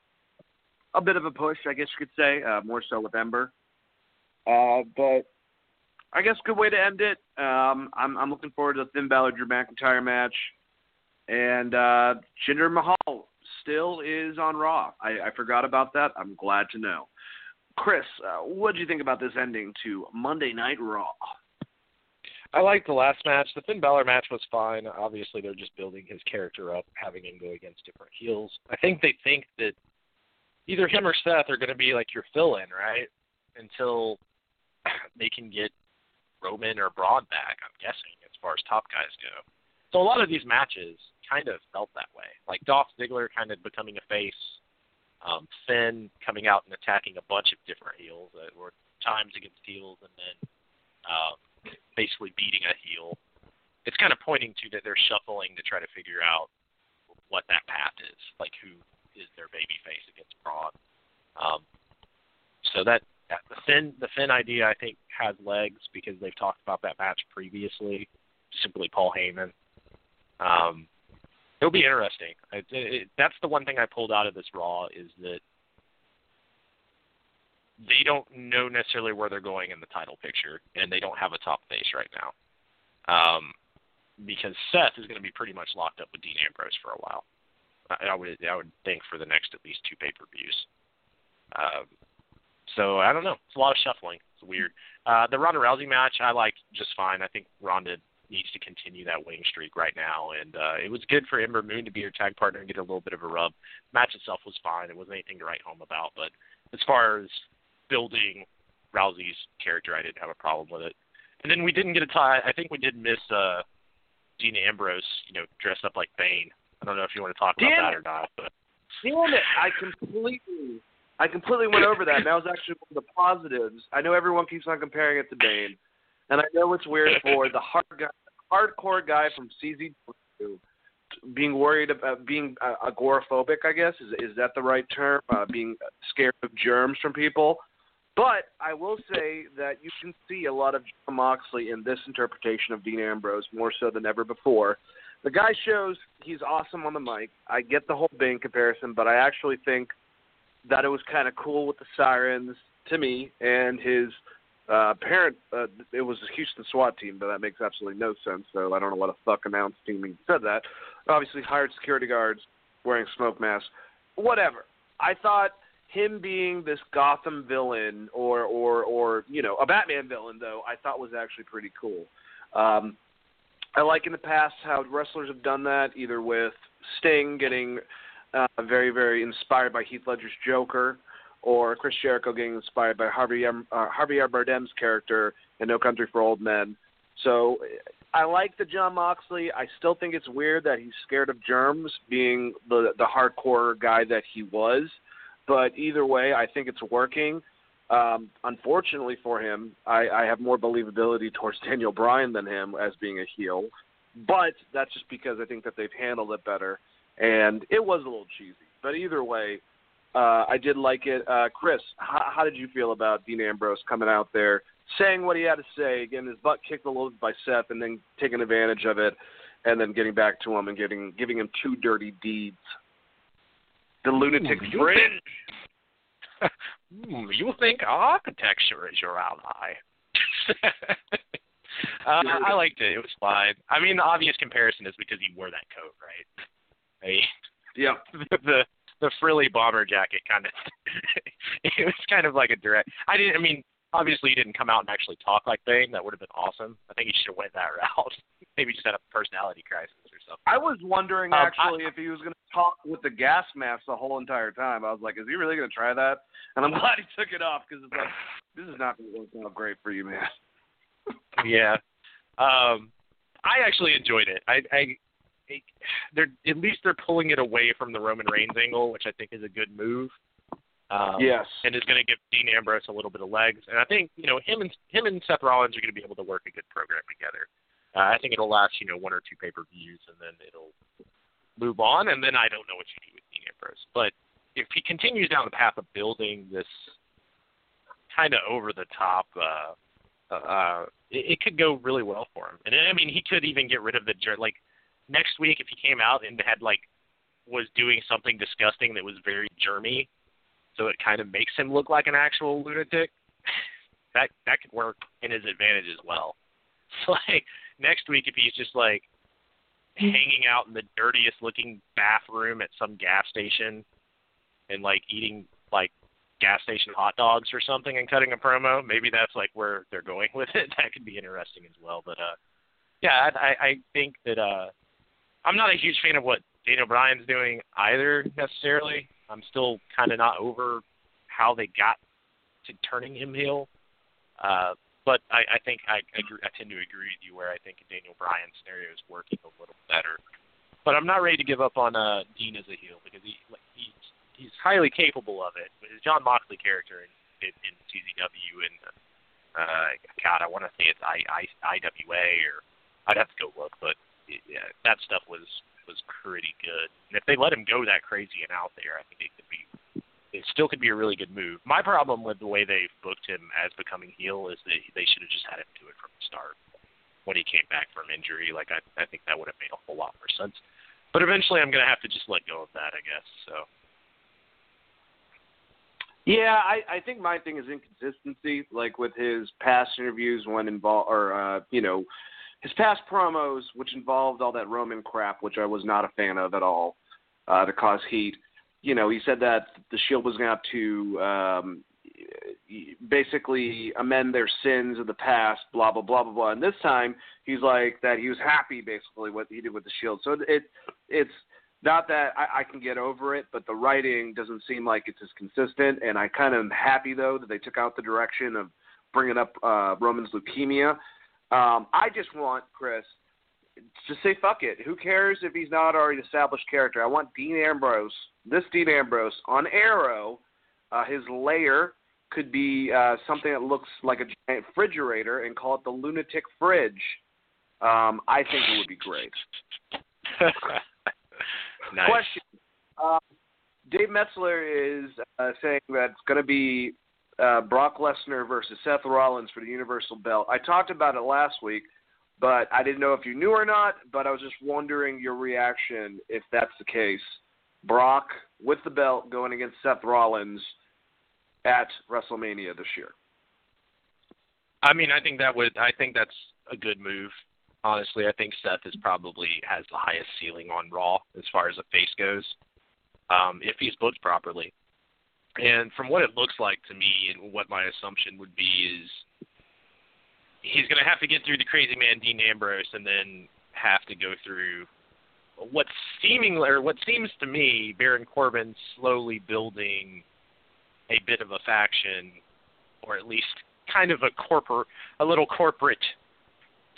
a bit of a push, I guess you could say, uh, more so with Ember. Uh, but I guess good way to end it. Um, I'm, I'm looking forward to the Finn Balor Drew McIntyre match, and uh, Jinder Mahal still is on Raw. I, I forgot about that. I'm glad to know. Chris, uh, what do you think about this ending to Monday Night Raw? I liked the last match. The Finn Balor match was fine. Obviously, they're just building his character up, having him go against different heels. I think they think that either him or Seth are going to be like your fill-in, right? Until they can get Roman or Braun back. I'm guessing as far as top guys go. So a lot of these matches kind of felt that way. Like Dolph Ziggler kind of becoming a face, um, Finn coming out and attacking a bunch of different heels that were times against heels, and then um, basically beating a heel. It's kind of pointing to that they're shuffling to try to figure out what that path is, like who is their baby face against Braun. Um, so that, that the Finn the Finn idea I think has legs because they've talked about that match previously. Simply Paul Heyman. Um, it'll be interesting. It, it, that's the one thing I pulled out of this Raw is that they don't know necessarily where they're going in the title picture, and they don't have a top face right now. Um, because Seth is going to be pretty much locked up with Dean Ambrose for a while. I, I would I would think for the next at least two pay per views. Um, so I don't know. It's a lot of shuffling. It's weird. Uh, the Ronda Rousey match I liked just fine. I think Ronda needs to continue that winning streak right now, and uh, it was good for Ember Moon to be her tag partner and get a little bit of a rub. Match itself was fine. It wasn't anything to write home about, but as far as building Rousey's character, I didn't have a problem with it. And then we didn't get a tie. I think we did miss uh, Dean Ambrose, you know, dressed up like Bane. I don't know if you want to talk about Damn that or not, but Damn it! I completely, I completely went over that, and that was actually one of the positives. I know everyone keeps on comparing it to Bane, and I know it's weird for the hard guy, hardcore guy from CZW being worried about being uh, agoraphobic. I guess is is that the right term? Uh, being scared of germs from people. But I will say that you can see a lot of Jon Moxley in this interpretation of Dean Ambrose more so than ever before. The guy shows he's awesome on the mic. I get the whole Bane comparison, but I actually think that it was kind of cool with the sirens to me and his uh, parent. Uh, it was a Houston SWAT team, but that makes absolutely no sense. So I don't know what a fuck announced team said that. Obviously, hired security guards wearing smoke masks. Whatever. I thought him being this Gotham villain or or or you know a Batman villain though I thought was actually pretty cool. Um, I like in the past how wrestlers have done that either with Sting getting uh, very very inspired by Heath Ledger's Joker or Chris Jericho getting inspired by Harvey uh, Javier Bardem's character in No Country for Old Men. So I like the Jon Moxley. I still think it's weird that he's scared of germs, being the the hardcore guy that he was. But either way, I think it's working. Um, unfortunately for him, I, I have more believability towards Daniel Bryan than him as being a heel. But that's just because I think that they've handled it better, and it was a little cheesy. But either way, uh, I did like it. Uh, Chris, how, how did you feel about Dean Ambrose coming out there, saying what he had to say, getting his butt kicked a little bit by Seth, and then taking advantage of it, and then getting back to him and getting giving him two dirty deeds? The lunatic Ooh, fringe. You think architecture is your ally? uh, I liked it. It was fine. I mean, the obvious comparison is because he wore that coat, right? I mean, yeah. The, the the frilly bomber jacket kind of. it was kind of like a direct. I didn't. I mean, obviously he didn't come out and actually talk like Bane. That would have been awesome. I think he should have went that route. Maybe just had a personality crisis or something. I was wondering Um, actually I- if he was going to talk with the gas mask the whole entire time. I was like, is he really going to try that? And I'm glad he took it off because it's like, this is not going to work out great for you, man. yeah. Um, I actually enjoyed it. I, I, They're at least they're pulling it away from the Roman Reigns angle, which I think is a good move. Um, yes. and is going to give Dean Ambrose a little bit of legs. And I think you know him and him and Seth Rollins are going to be able to work a good program together. Uh, I think it'll last you know one or two pay per views, and then it'll move on. And then I don't know what you do with Dean Ambrose, but if he continues down the path of building this kind of over the top, uh, uh, it, it could go really well for him. And I mean, he could even get rid of the like next week if he came out and had like was doing something disgusting that was very germy so it kind of makes him look like an actual lunatic. That that could work in his advantage as well. So like next week, if he's just like hanging out in the dirtiest looking bathroom at some gas station and like eating like gas station hot dogs or something and cutting a promo, maybe that's like where they're going with it. That could be interesting as well. But uh, yeah, I, I think that uh, I'm not a huge fan of what Daniel Bryan's doing either necessarily. I'm still kind of not over how they got to turning him heel. Uh, but I, I think I, agree, I tend to agree with you where I think Daniel Bryan scenario is working a little better. But I'm not ready to give up on uh, Dean as a heel because he he's he's highly capable of it. His Jon Moxley character in, in, in CZW and uh, God, I want to say it's I, I, IWA or I'd have to go look, but yeah, that stuff was was pretty good. And if they let him go that crazy and out there, I think it could be it still could be a really good move. My problem with the way they've booked him as becoming heel is that they should have just had him do it from the start when he came back from injury. Like I I think that would have made a whole lot more sense. But eventually I'm gonna have to just let go of that, I guess. So Yeah, I, I think my thing is inconsistency, like with his past interviews when involved, or uh, you know, his past promos, which involved all that Roman crap, which I was not a fan of at all, uh, to cause heat. You know, he said that the Shield was going to have to um, basically amend their sins of the past, blah blah blah blah blah. And this time, he's like that he was happy basically what he did with the Shield. So it it's not that I, I can get over it, but the writing doesn't seem like it's as consistent. And I kind of am happy though that they took out the direction of bringing up uh, Roman's leukemia. Um, I just want Chris to say fuck it. Who cares if he's not already an established character? I want Dean Ambrose, this Dean Ambrose on Arrow. Uh, his lair could be uh, something that looks like a giant refrigerator and call it the lunatic fridge. Um, I think it would be great. Nice. Question. Uh, Dave Meltzer is uh, saying that it's going to be uh, Brock Lesnar versus Seth Rollins for the Universal Belt. I talked about it last week, but I didn't know if you knew or not. But I was just wondering your reaction if that's the case. Brock with the belt going against Seth Rollins at WrestleMania this year. I mean, I think that would. I think that's a good move. Honestly, I think Seth is probably has the highest ceiling on Raw as far as a face goes, um, if he's booked properly. And from what it looks like to me, and what my assumption would be is, he's going to have to get through the crazy man Dean Ambrose, and then have to go through what seeming or what seems to me Baron Corbin slowly building a bit of a faction, or at least kind of a corporate, a little corporate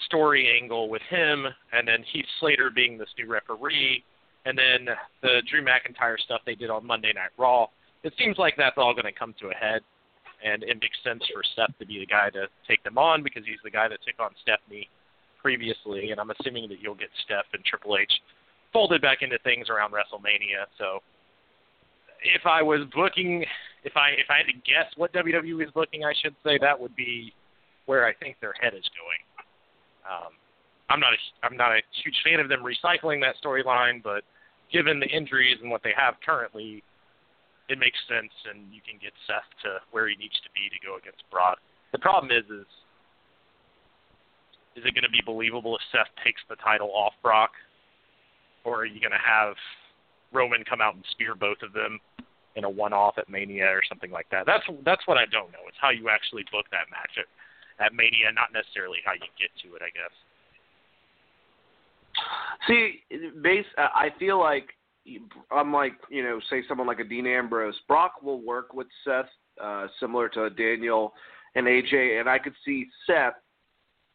story angle with him, and then Heath Slater being this new referee, and then the Drew McIntyre stuff they did on Monday Night Raw. It seems like that's all going to come to a head, and it makes sense for Seth to be the guy to take them on because he's the guy that took on Stephanie previously, and I'm assuming that you'll get Steph and Triple H folded back into things around WrestleMania. So if I was booking, if I if I had to guess what WWE is booking, I should say that would be where I think their head is going. Um, I'm not a I'm not a huge fan of them recycling that storyline, but given the injuries and what they have currently, it makes sense, and you can get Seth to where he needs to be to go against Brock. The problem is, is is it going to be believable if Seth takes the title off Brock, or are you going to have Roman come out and spear both of them in a one-off at Mania or something like that? That's that's what I don't know. It's how you actually book that match at, at Mania, not necessarily how you get to it. I guess. See, base. I feel like I'm you know, say someone like a Dean Ambrose. Brock will work with Seth, uh, similar to Daniel and AJ, and I could see Seth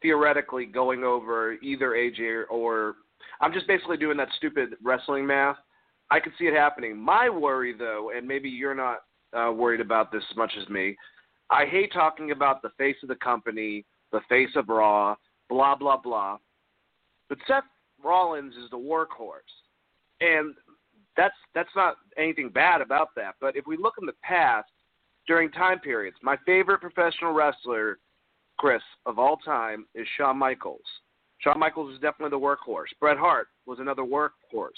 theoretically going over either AJ or. I'm just basically doing that stupid wrestling math. I could see it happening. My worry, though, and maybe you're not uh, worried about this as much as me. I hate talking about the face of the company, the face of Raw, blah blah blah. But Seth Rollins is the workhorse, and that's that's not anything bad about that. But if we look in the past, during time periods, my favorite professional wrestler, Chris, of all time, is Shawn Michaels. Shawn Michaels is definitely the workhorse. Bret Hart was another workhorse.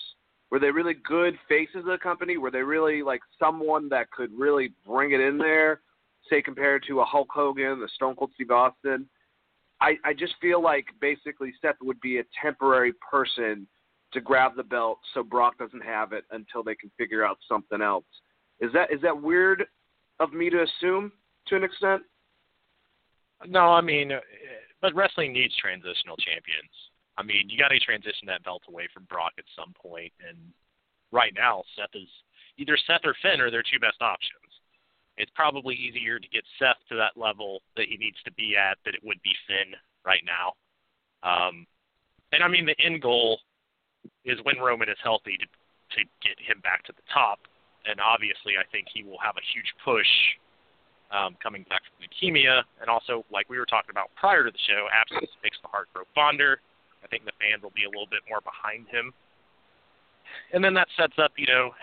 Were they really good faces of the company? Were they really like someone that could really bring it in there? Say compared to a Hulk Hogan, the Stone Cold Steve Austin. I, I just feel like basically Seth would be a temporary person to grab the belt so Brock doesn't have it until they can figure out something else. Is that is that weird of me to assume to an extent? No, I mean, but wrestling needs transitional champions. I mean, you got to transition that belt away from Brock at some point, and right now Seth is either Seth or Finn are their two best options. It's probably easier to get Seth to that level that he needs to be at than it would be Finn right now. Um, and I mean, the end goal is when Roman is healthy to to get him back to the top. And obviously, I think he will have a huge push um, coming back from leukemia, and also, like we were talking about prior to the show, absence makes the heart grow fonder. I think the fans will be a little bit more behind him, and then that sets up, you know,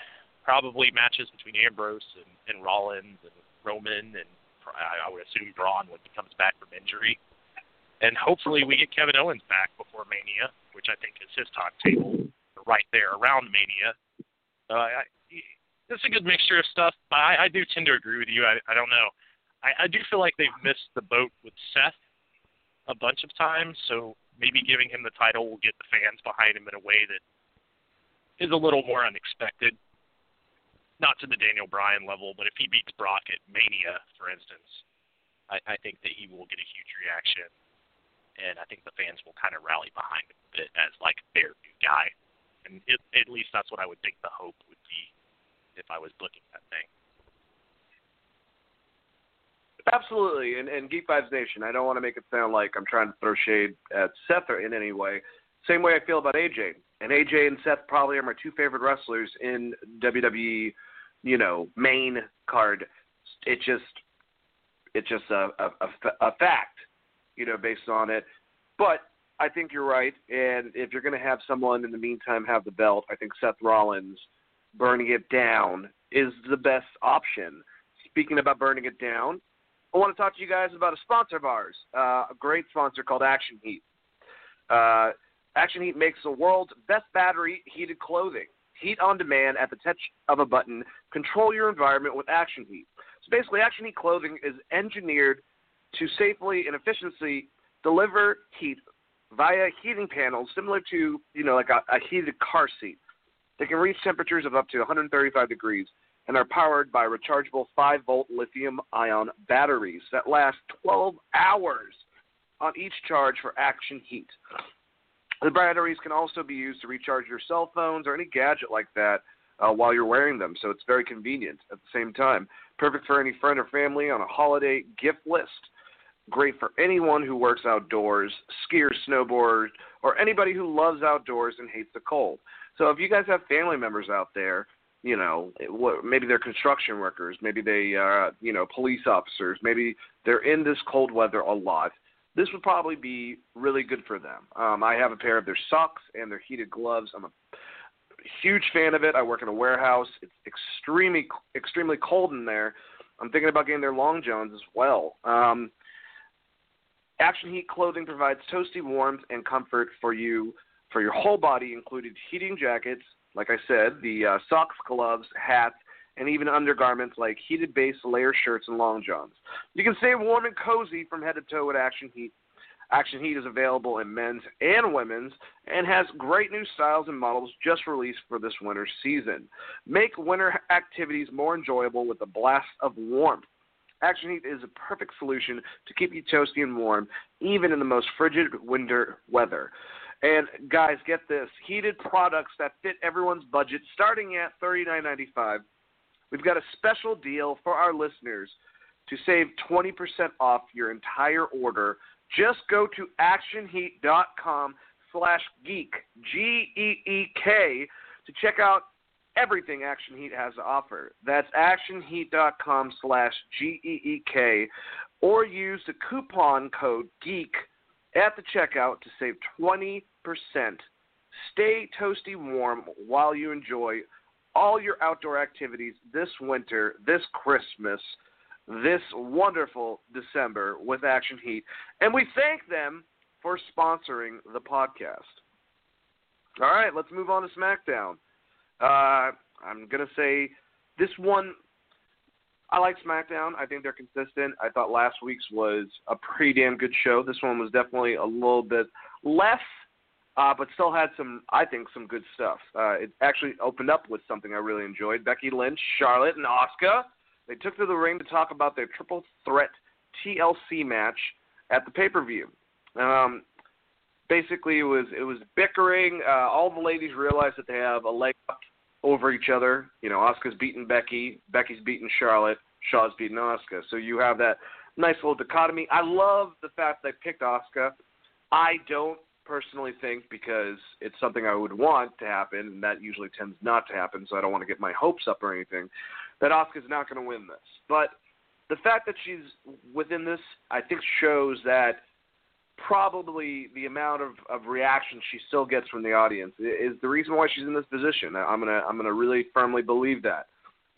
probably matches between Ambrose and, and Rollins and Roman, and I, I would assume Braun when he comes back from injury. And hopefully we get Kevin Owens back before Mania, which I think is his timetable right there around Mania. Uh, I, it's a good mixture of stuff, but I, I do tend to agree with you. I, I don't know. I, I do feel like they've missed the boat with Seth a bunch of times, so maybe giving him the title will get the fans behind him in a way that is a little more unexpected. Not to the Daniel Bryan level, but if he beats Brock at Mania, for instance, I, I think that he will get a huge reaction and I think the fans will kind of rally behind him a bit as like their new guy. And it, at least that's what I would think the hope would be if I was booking that thing. Absolutely, and and Geek Vibes Nation. I don't want to make it sound like I'm trying to throw shade at Seth or in any way. Same way I feel about AJ. And AJ and Seth probably are my two favorite wrestlers in WWE. You know, main card. It just, it's just a a, a, a fact you know, based on it. But I think you're right. And if you're going to have someone in the meantime have the belt, I think Seth Rollins burning it down is the best option. Speaking about burning it down, I want to talk to you guys about a sponsor of ours, uh, a great sponsor called Action Heat. Uh, Action Heat makes the world's best battery heated clothing. Heat on demand at the touch of a button. Control your environment with Action Heat. So basically, Action Heat clothing is engineered to safely and efficiently deliver heat via heating panels, similar to you know like a, a heated car seat. They can reach temperatures of up to 135 degrees and are powered by rechargeable 5 volt lithium ion batteries that last 12 hours on each charge for action heat. The batteries can also be used to recharge your cell phones or any gadget like that uh, while you're wearing them, so it's very convenient at the same time. Perfect for any friend or family on a holiday gift list. Great for anyone who works outdoors, skiers, snowboarders, or anybody who loves outdoors and hates the cold. So if you guys have family members out there, you know, maybe they're construction workers, maybe they, uh, you know, police officers, maybe they're in this cold weather a lot this would probably be really good for them. Um, I have a pair of their socks and their heated gloves. I'm a huge fan of it. I work in a warehouse. It's extremely extremely cold in there. I'm thinking about getting their long johns as well. Um, Action Heat clothing provides toasty warmth and comfort for you for your whole body, including heating jackets, like I said, the uh, socks, gloves, hats, and even undergarments like heated base layer shirts and long johns. You can stay warm and cozy from head to toe with Action Heat. Action Heat is available in men's and women's and has great new styles and models just released for this winter season. Make winter activities more enjoyable with a blast of warmth. Action Heat is a perfect solution to keep you toasty and warm, even in the most frigid winter weather. And guys, get this: heated products that fit everyone's budget, starting at $39.95 We've got a special deal for our listeners to save 20% off your entire order. Just go to actionheat.com slash geek, G-E-E-K, to check out everything Action Heat has to offer. That's actionheat.com slash G-E-E-K, or use the coupon code GEEK at the checkout to save 20%. Stay toasty warm while you enjoy all your outdoor activities this winter, this Christmas, this wonderful December with Action Heat. And we thank them for sponsoring the podcast. All right, let's move on to SmackDown. Uh, I'm to say this one, I like SmackDown. I think they're consistent. I thought last week's was a pretty damn good show. This one was definitely a little bit less uh, but still had some, I think, some good stuff. Uh, it actually opened up with something I really enjoyed. Becky Lynch, Charlotte, and Asuka. They took to the ring to talk about their triple threat TLC match at the pay per view. Um, basically, it was it was bickering. Uh, all the ladies realized that they have a leg up over each other. You know, Asuka's beating Becky, Becky's beating Charlotte, Shaw's beating Asuka. So you have that nice little dichotomy. I love the fact they picked Asuka. I don't personally think because it's something I would want to happen, and that usually tends not to happen, so I don't want to get my hopes up or anything, that Asuka's not going to win this. But the fact that she's within this, I think, shows that probably the amount of, of reaction she still gets from the audience is the reason why she's in this position. I'm gonna I'm gonna really firmly believe that.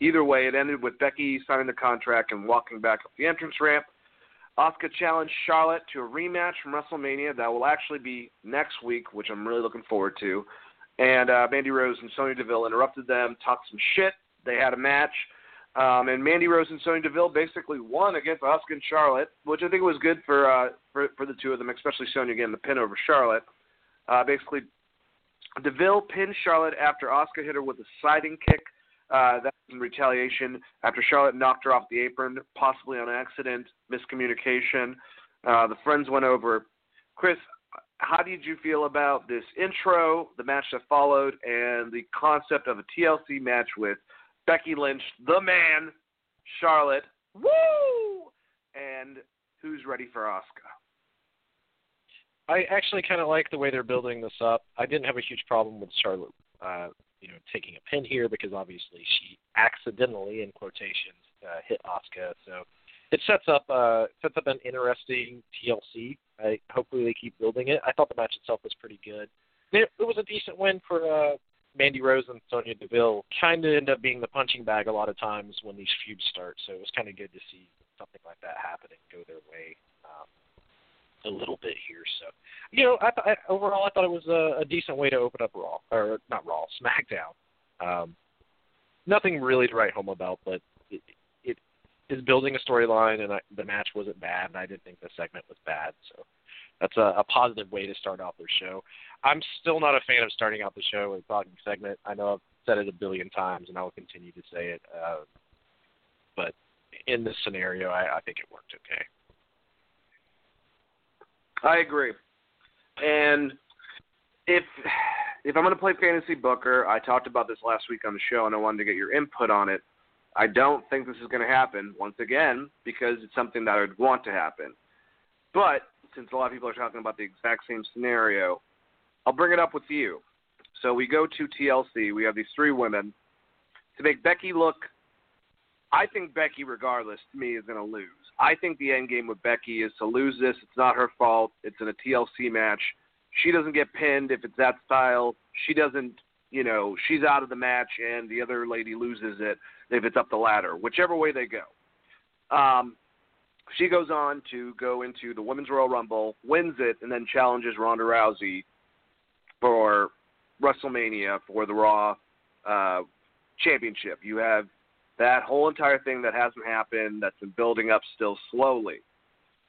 Either way, it ended with Becky signing the contract and walking back up the entrance ramp. Asuka challenged Charlotte to a rematch from WrestleMania that will actually be next week, which I'm really looking forward to. And uh, Mandy Rose and Sonya Deville interrupted them, talked some shit. They had a match. Um, and Mandy Rose and Sonya Deville basically won against Asuka and Charlotte, which I think was good for uh, for, for the two of them, especially Sonya getting the pin over Charlotte. Uh, basically, Deville pinned Charlotte after Asuka hit her with a sliding kick uh, that was in retaliation after Charlotte knocked her off the apron, possibly on accident, miscommunication. Uh, the friends went over. Chris, how did you feel about this intro, the match that followed, and the concept of a TLC match with Becky Lynch, the man, Charlotte, woo, and who's ready for Asuka? I actually kind of like the way they're building this up. I didn't have a huge problem with Charlotte uh, you know taking a pin here because obviously she accidentally in quotations uh, hit Asuka. So it sets up uh, sets up an interesting TLC I hopefully they keep building it. I thought the match itself was pretty good. It, it was a decent win for uh, Mandy Rose and Sonya Deville. Kind of end up being the punching bag a lot of times when these feuds start. So it was kind of good to see something like that happen and go their way um, a little bit here. So you know, I, th- I overall I thought it was a, a decent way to open up Raw or not Raw, SmackDown. Um, nothing really to write home about, but it, it is building a storyline, and I, the match wasn't bad, and I didn't think the segment was bad. So that's a, a positive way to start off their show. I'm still not a fan of starting out the show with a talking segment. I know I've said it a billion times, and I will continue to say it. Uh, but in this scenario, I, I think it worked okay. I agree. And if if I'm going to play fantasy booker, I talked about this last week on the show, and I wanted to get your input on it. I don't think this is going to happen once again because it's something that I would want to happen. But since a lot of people are talking about the exact same scenario, I'll bring it up with you. So we go to TLC. We have these three women to make Becky look. I think Becky, regardless, to me, is going to lose. I think the end game with Becky is to lose this. It's not her fault. It's in a TLC match. She doesn't get pinned if it's that style. She doesn't, you know, she's out of the match and the other lady loses it if it's up the ladder, whichever way they go. Um, she goes on to go into the Women's Royal Rumble, wins it, and then challenges Ronda Rousey for WrestleMania for the Raw uh, Championship. You have that whole entire thing that hasn't happened, that's been building up still slowly.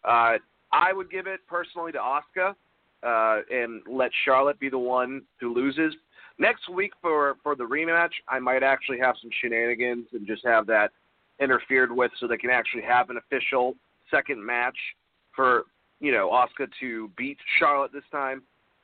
Uh, I would give it personally to Asuka uh, and let Charlotte be the one who loses. Next week for for the rematch, I might actually have some shenanigans and just have that interfered with, so they can actually have an official second match for you know Asuka to beat Charlotte this time,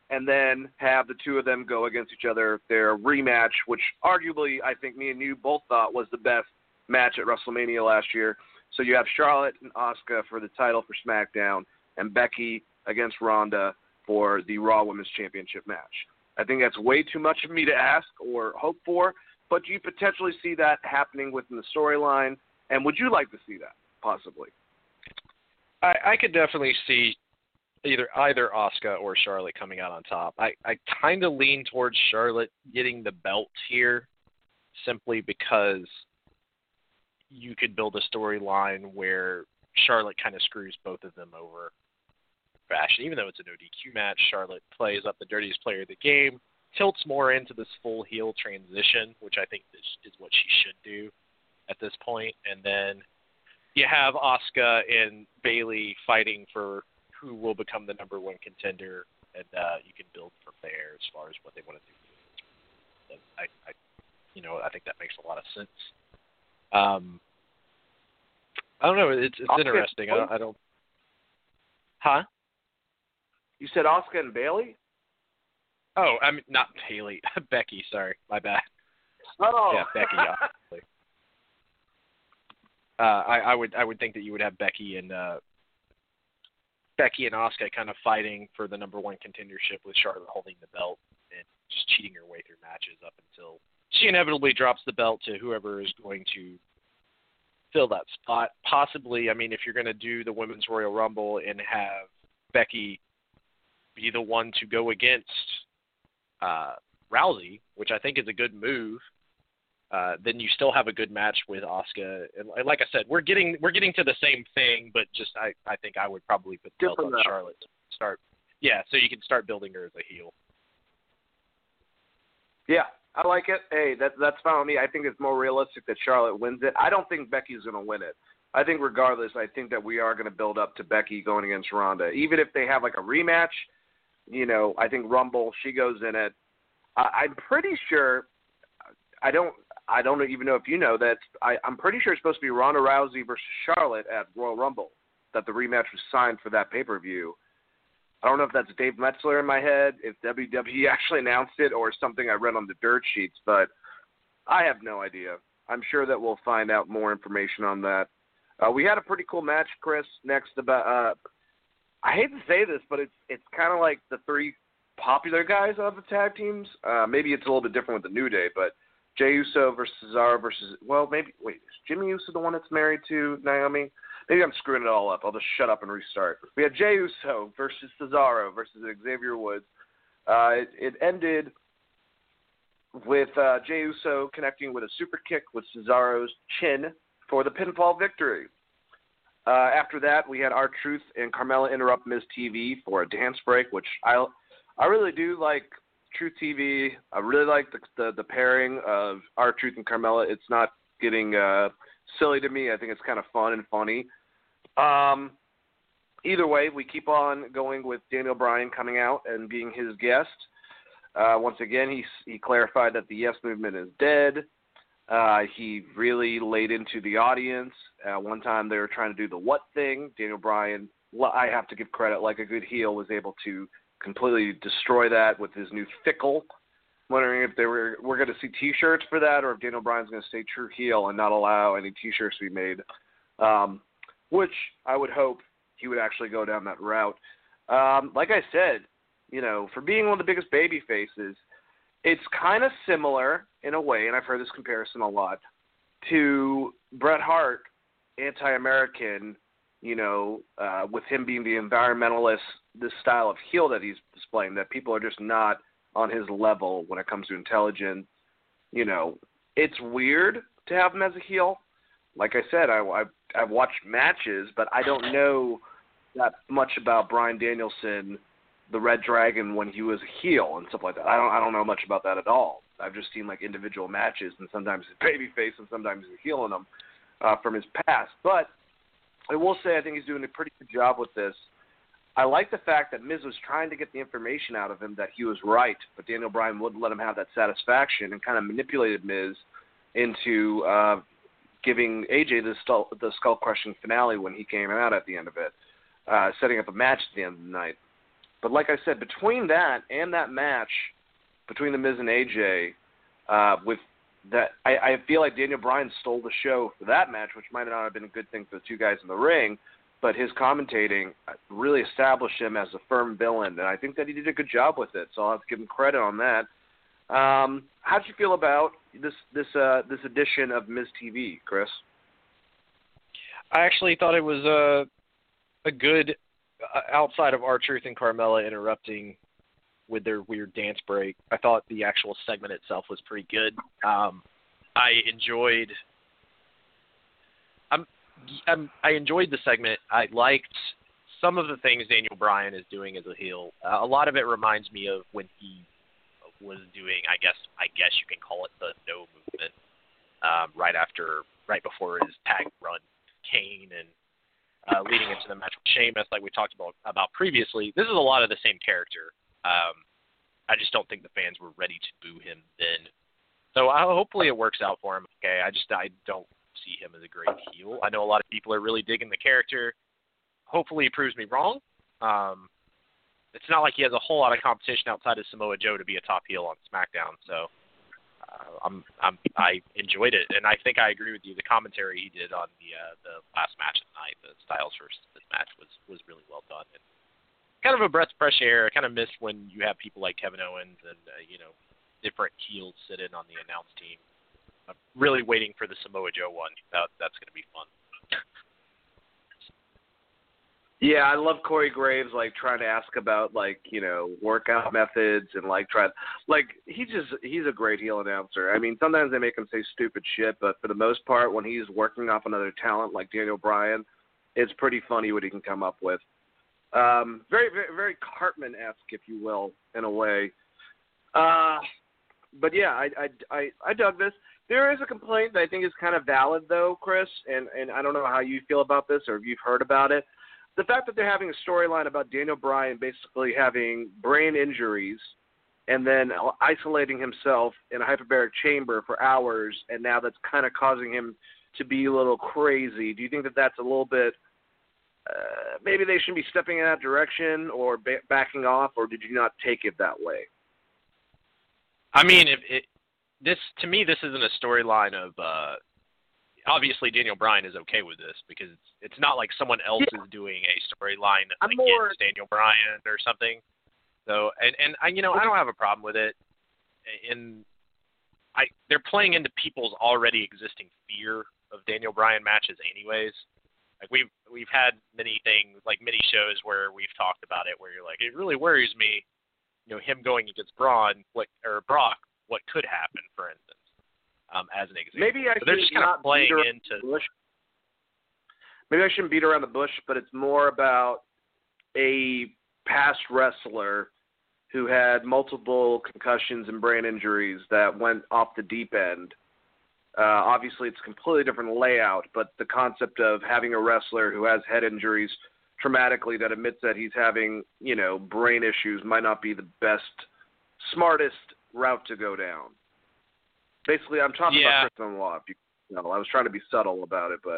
and then have the two of them go against each other their rematch, which arguably I think me and you both thought was the best match at WrestleMania last year. So you have Charlotte and Asuka for the title for SmackDown, and Becky against Ronda for the Raw Women's Championship match. I think that's way too much of me to ask or hope for, but do you potentially see that happening within the storyline? And would you like to see that possibly? I, I could definitely see either either Asuka or Charlotte coming out on top. I I kind of lean towards Charlotte getting the belt here, simply because you could build a storyline where Charlotte kind of screws both of them over. Fashion, even though it's an ODQ match, Charlotte plays up the dirtiest player of the game, tilts more into this full heel transition, which I think is, is what she should do at this point. and then you have Asuka and Bayley fighting for who will become the number one contender, and uh, you can build from there as far as what they want to do. I, I, you know, I think that makes a lot of sense. Um, I don't know. It's it's interesting. I don't, I don't. Huh? You said Asuka and Bayley. Oh, I mean not Haley, Becky. Sorry, my bad. Oh. Yeah, Becky. Obviously. uh, I, I would I would think that you would have Becky and uh, Becky and Asuka kind of fighting for the number one contendership with Charlotte holding the belt and just cheating her way through matches up until she inevitably drops the belt to whoever is going to fill that spot. Possibly, I mean, if you're going to do the Women's Royal Rumble and have Becky be the one to go against uh, Rousey, which I think is a good move, uh, then you still have a good match with Asuka. And, and like I said, we're getting we're getting to the same thing, but just I I think I would probably put the belt on Charlotte to start. Yeah, so you can start building her as a heel. Yeah, I like it. Hey, that that's fine with me. I think it's more realistic that Charlotte wins it. I don't think Becky's going to win it. I think regardless, I think that we are going to build up to Becky going against Ronda. Even if they have like a rematch, you know, I think Rumble she goes in it. I, I'm pretty sure. I don't. I don't even know if you know that. I, I'm pretty sure it's supposed to be Ronda Rousey versus Charlotte at Royal Rumble. That the rematch was signed for that pay per view. I don't know if that's Dave Meltzer in my head, if WWE actually announced it, or something I read on the dirt sheets, but I have no idea. I'm sure that we'll find out more information on that. Uh, we had a pretty cool match, Chris. Next about, uh, I hate to say this, but it's it's kind of like the three popular guys of the tag teams. Uh, maybe it's a little bit different with the New Day, but Jey Uso versus Cesaro versus well, maybe wait, is Jimmy Uso the one that's married to Naomi? maybe I'm screwing it all up. I'll just shut up and restart. We had Jey Uso versus Cesaro versus Xavier Woods. Uh, it, it ended with uh, Jey Uso connecting with a super kick with Cesaro's chin for the pinfall victory. Uh, after that, we had Our Truth and Carmella interrupt Miz TV for a dance break, which I I really do like Truth TV. I really like the the, the pairing of R-Truth and Carmella. It's not getting uh, silly to me. I think it's kind of fun and funny. Um, either way, we keep on going with Daniel Bryan coming out and being his guest. Uh, once again, he he clarified that the Yes Movement is dead. Uh, he really laid into the audience. Uh, one time they were trying to do the what thing. Daniel Bryan, I have to give credit, like a good heel, was able to completely destroy that with his new fickle. Wondering if they were we're going to see T-shirts for that, or if Daniel Bryan's going to stay true heel and not allow any T-shirts to be made. Um, which I would hope he would actually go down that route. Um, like I said, you know, for being one of the biggest baby faces, it's kind of similar in a way, and I've heard this comparison a lot, to Bret Hart, anti-American, you know, uh, with him being the environmentalist, this style of heel that he's displaying, that people are just not on his level when it comes to intelligence. You know, it's weird to have him as a heel. Like I said, I, I I've watched matches, but I don't know that much about Bryan Danielson the Red Dragon when he was a heel and stuff like that. I don't I don't know much about that at all. I've just seen like individual matches and sometimes he's babyface and sometimes he's heel in them uh, from his past. But I will say I think he's doing a pretty good job with this. I like the fact that Miz was trying to get the information out of him that he was right, but Daniel Bryan wouldn't let him have that satisfaction and kind of manipulated Miz into uh, giving AJ the skull, the skull crushing finale when he came out at the end of it, uh, setting up a match at the end of the night. But like I said, between that and that match between the Miz and AJ, uh, with that, I, I feel like Daniel Bryan stole the show for that match, which might not have been a good thing for the two guys in the ring. But his commentating really established him as a firm villain, and I think that he did a good job with it. So I'll have to give him credit on that. Um, how did you feel about this this uh, this edition of Miz TV, Chris? I actually thought it was a a good outside of R-Truth and Carmella interrupting with their weird dance break, I thought the actual segment itself was pretty good. Um, I enjoyed. I'm, I'm, I enjoyed the segment. I liked some of the things Daniel Bryan is doing as a heel. Uh, a lot of it reminds me of when he was doing. I guess I guess you can call it the no movement. Um, right after, right before his tag run, Kane and uh, leading into the match with Sheamus, like we talked about about previously. This is a lot of the same character. Um, I just don't think the fans were ready to boo him then. So I, hopefully it works out for him. Okay, I just I don't see him as a great heel. I know a lot of people are really digging the character. Hopefully he proves me wrong. Um, it's not like he has a whole lot of competition outside of Samoa Joe to be a top heel on SmackDown. So I'm, I'm I enjoyed it, and I think I agree with you. The commentary he did on the uh, the last match of the night, the Styles versus this match, was was really well done. And kind of a breath of fresh air. I kind of miss when you have people like Kevin Owens and uh, you know different heels sit in on the announce team. I'm really waiting for the Samoa Joe one. That that's going to be fun. Yeah, I love Corey Graves like trying to ask about like you know workout methods and like try like he just he's a great heel announcer. I mean sometimes they make him say stupid shit, but for the most part when he's working off another talent like Daniel Bryan, it's pretty funny what he can come up with. Um, very very very Cartman esque if you will in a way. Uh, but yeah, I, I I I dug this. There is a complaint that I think is kind of valid though, Chris, and and I don't know how you feel about this or if you've heard about it the fact that they're having a storyline about Daniel Bryan basically having brain injuries and then isolating himself in a hyperbaric chamber for hours, and now that's kind of causing him to be a little crazy. Do you think that that's a little bit? Uh, maybe they should be stepping in that direction or ba- backing off, or did you not take it that way? I mean, if it, this to me, this isn't a storyline of uh, obviously Daniel Bryan is okay with this because it's it's not like someone else yeah. is doing a storyline against more... Daniel Bryan or something. So and and I you know I don't have a problem with it. In I they're playing into people's already existing fear of Daniel Bryan matches anyways. Like we've we've had many things, like many shows where we've talked about it, where you're like, it really worries me, you know, him going against Braun, what or Brock, what could happen, for instance, um, as an example. Maybe I so they're just kind of playing into. Bush. Maybe I shouldn't beat around the bush, but it's more about a past wrestler who had multiple concussions and brain injuries that went off the deep end. Uh, obviously, it's a completely different layout, but the concept of having a wrestler who has head injuries traumatically that admits that he's having, you know, brain issues might not be the best, smartest route to go down. Basically, I'm talking yeah. about Chris Benoit. You know, I was trying to be subtle about it, but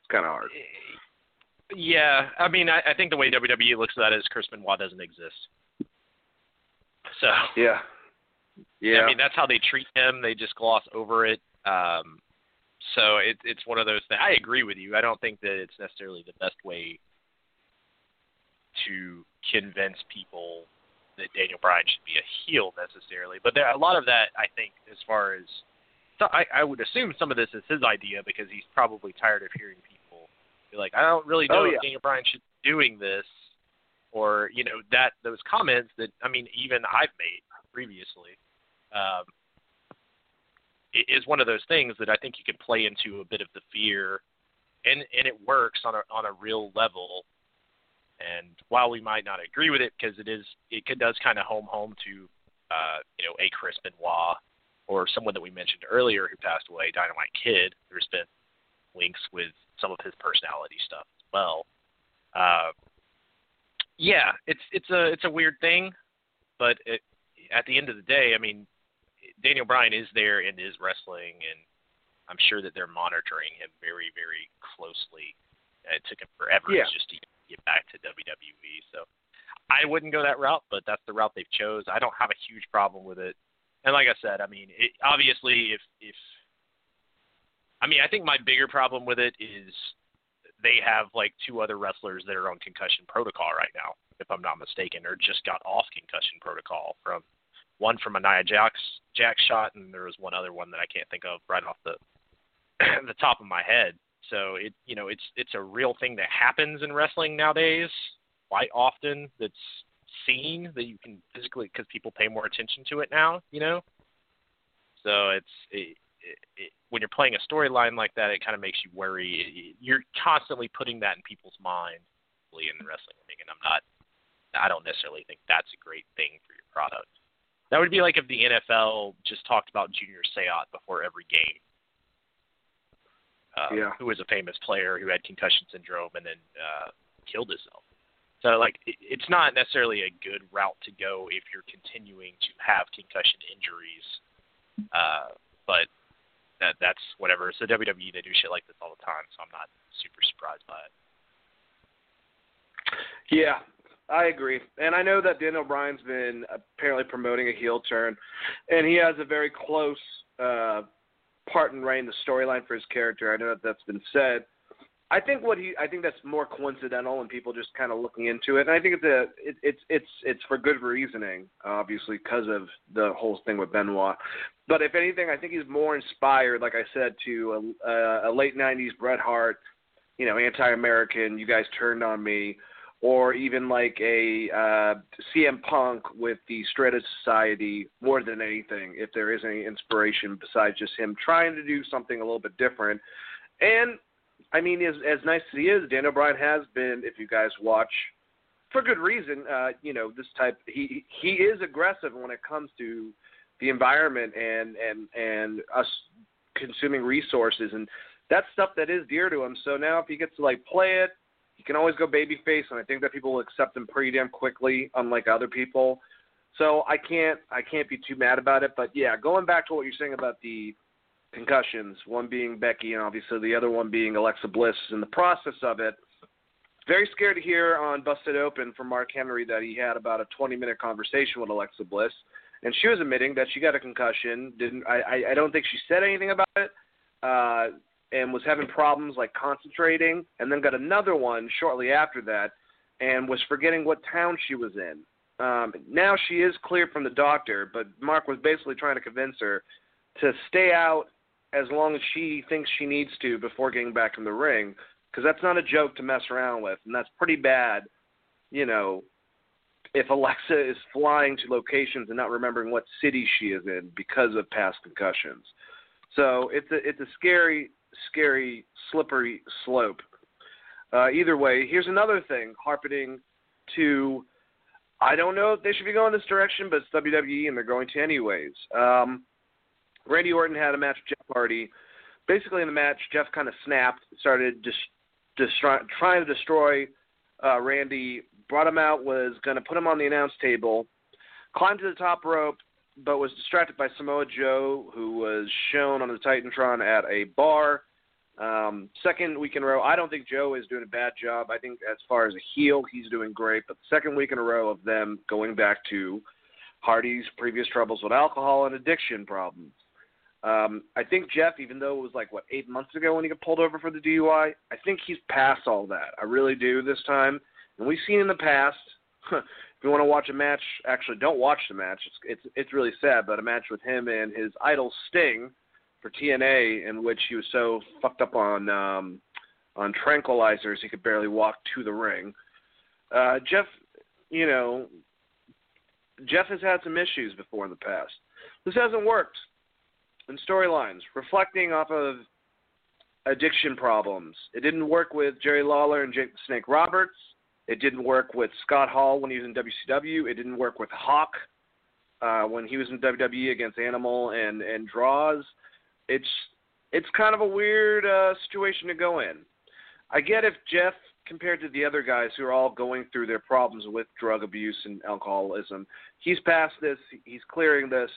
it's kind of hard. Yeah, I mean, I, I think the way WWE looks at that is Chris Benoit doesn't exist. So yeah, yeah. I mean, that's how they treat him. They just gloss over it. Um, so it, it's one of those things. I agree with you. I don't think that it's necessarily the best way to convince people that Daniel Bryan should be a heel necessarily. But there a lot of that I think as far as so I, I would assume some of this is his idea because he's probably tired of hearing people be like, I don't really know oh, yeah. if Daniel Bryan should be doing this or, you know, that those comments that I mean even I've made previously. Um is one of those things that I think you can play into a bit of the fear and and it works on a on a real level and while we might not agree with it because it is it does kind of home home to uh, you know a Chris Benoit or someone that we mentioned earlier who passed away, Dynamite Kid. There's been links with some of his personality stuff as well. Uh, yeah, it's it's a it's a weird thing, but it, at the end of the day, I mean, Daniel Bryan is there and is wrestling, and I'm sure that they're monitoring him very very closely. It took him forever yeah. just to get back to WWE. So I wouldn't go that route, but that's the route they've chose. I don't have a huge problem with it. And like I said, I mean, it, obviously, if if I mean, I think my bigger problem with it is they have like two other wrestlers that are on concussion protocol right now, if I'm not mistaken, or just got off concussion protocol from one from a Nia Jax Jax shot, and there was one other one that I can't think of right off the the top of my head. So it you know it's it's a real thing that happens in wrestling nowadays quite often. That's seen that you can physically because people pay more attention to it now. You know, so it's it, it, it, when you're playing a storyline like that, it kind of makes you worry. You're constantly putting that in people's mind in the wrestling ring, and I'm not. I don't necessarily think that's a great thing for your product. That would be like if the NFL just talked about Junior Seau before every game uh, yeah. who was a famous player who had concussion syndrome and then uh, killed himself. So like it, it's not necessarily a good route to go if you're continuing to have concussion injuries. Uh, but that that's whatever. So WWE they do shit like this all the time, so I'm not super surprised by it. Yeah, I agree. And I know that Daniel Bryan's been apparently promoting a heel turn, and he has a very close uh, part in writing the storyline for his character. I know that that's been said. I think what he, I think that's more coincidental and people just kind of looking into it. And I think it's a, it, it's it's it's for good reasoning, obviously because of the whole thing with Benoit. But if anything, I think he's more inspired, like I said, to a, a, a late '90s Bret Hart, you know, anti-American. You guys turned on me or even like a uh, CM Punk with the Straight Edge Society more than anything, if there is any inspiration besides just him trying to do something a little bit different. And I mean, as as nice as he is, Daniel Bryan has been, if you guys watch, for good reason. Uh, you know, this type he he is aggressive when it comes to the environment and and and us consuming resources and that's stuff that is dear to him. So now if he gets to like play it can always go babyface, and I think that people will accept him pretty damn quickly, unlike other people. So I can't I can't be too mad about it. But yeah, going back to what you're saying about the concussions, one being Becky, and obviously the other one being Alexa Bliss, in the process of it. Very scared to hear on Busted Open from Mark Henry that he had about a 20 minute conversation with Alexa Bliss, and she was admitting that she got a concussion. Didn't I? I don't think she said anything about it. Uh, and was having problems like concentrating, and then got another one shortly after that, and was forgetting what town she was in. Um, now she is cleared from the doctor, but Mark was basically trying to convince her to stay out as long as she thinks she needs to before getting back in the ring. because that's not a joke to mess around with, and that's pretty bad. You know, if Alexa is flying to locations and not remembering what city she is in because of past concussions. So it's a it's a scary, scary, slippery slope. Uh, either way, here's another thing harping to. I don't know if they should be going this direction, but it's WWE and they're going to anyways. Um, Randy Orton had a match with Jeff Hardy. Basically, in the match, Jeff kind of snapped, started just destroy, trying to destroy uh, Randy. Brought him out, was going to put him on the announce table, climbed to the top rope, but was distracted by Samoa Joe, who was shown on the Titantron at a bar. Um, second week in a row, I don't think Joe is doing a bad job. I think as far as a heel, he's doing great. But the second week in a row of them going back to Hardy's previous troubles with alcohol and addiction problems. Um, I think Jeff, even though it was like what eight months ago when he got pulled over for the DUI, I think he's past all that. I really do this time. And we've seen in the past if you want to watch a match, actually don't watch the match. It's it's it's really sad, but a match with him and his idol Sting for TNA, in which he was so fucked up on um, on tranquilizers he could barely walk to the ring. Uh, Jeff, you know, Jeff has had some issues before in the past. This hasn't worked in storylines, reflecting off of addiction problems. It didn't work with Jerry Lawler and Jake the Snake Roberts. It didn't work with Scott Hall when he was in WCW. It didn't work with Hawk uh, when he was in WWE against Animal and and Droz. It's it's kind of a weird uh, situation to go in. I get if Jeff, compared to the other guys who are all going through their problems with drug abuse and alcoholism, he's past this. He's clearing this,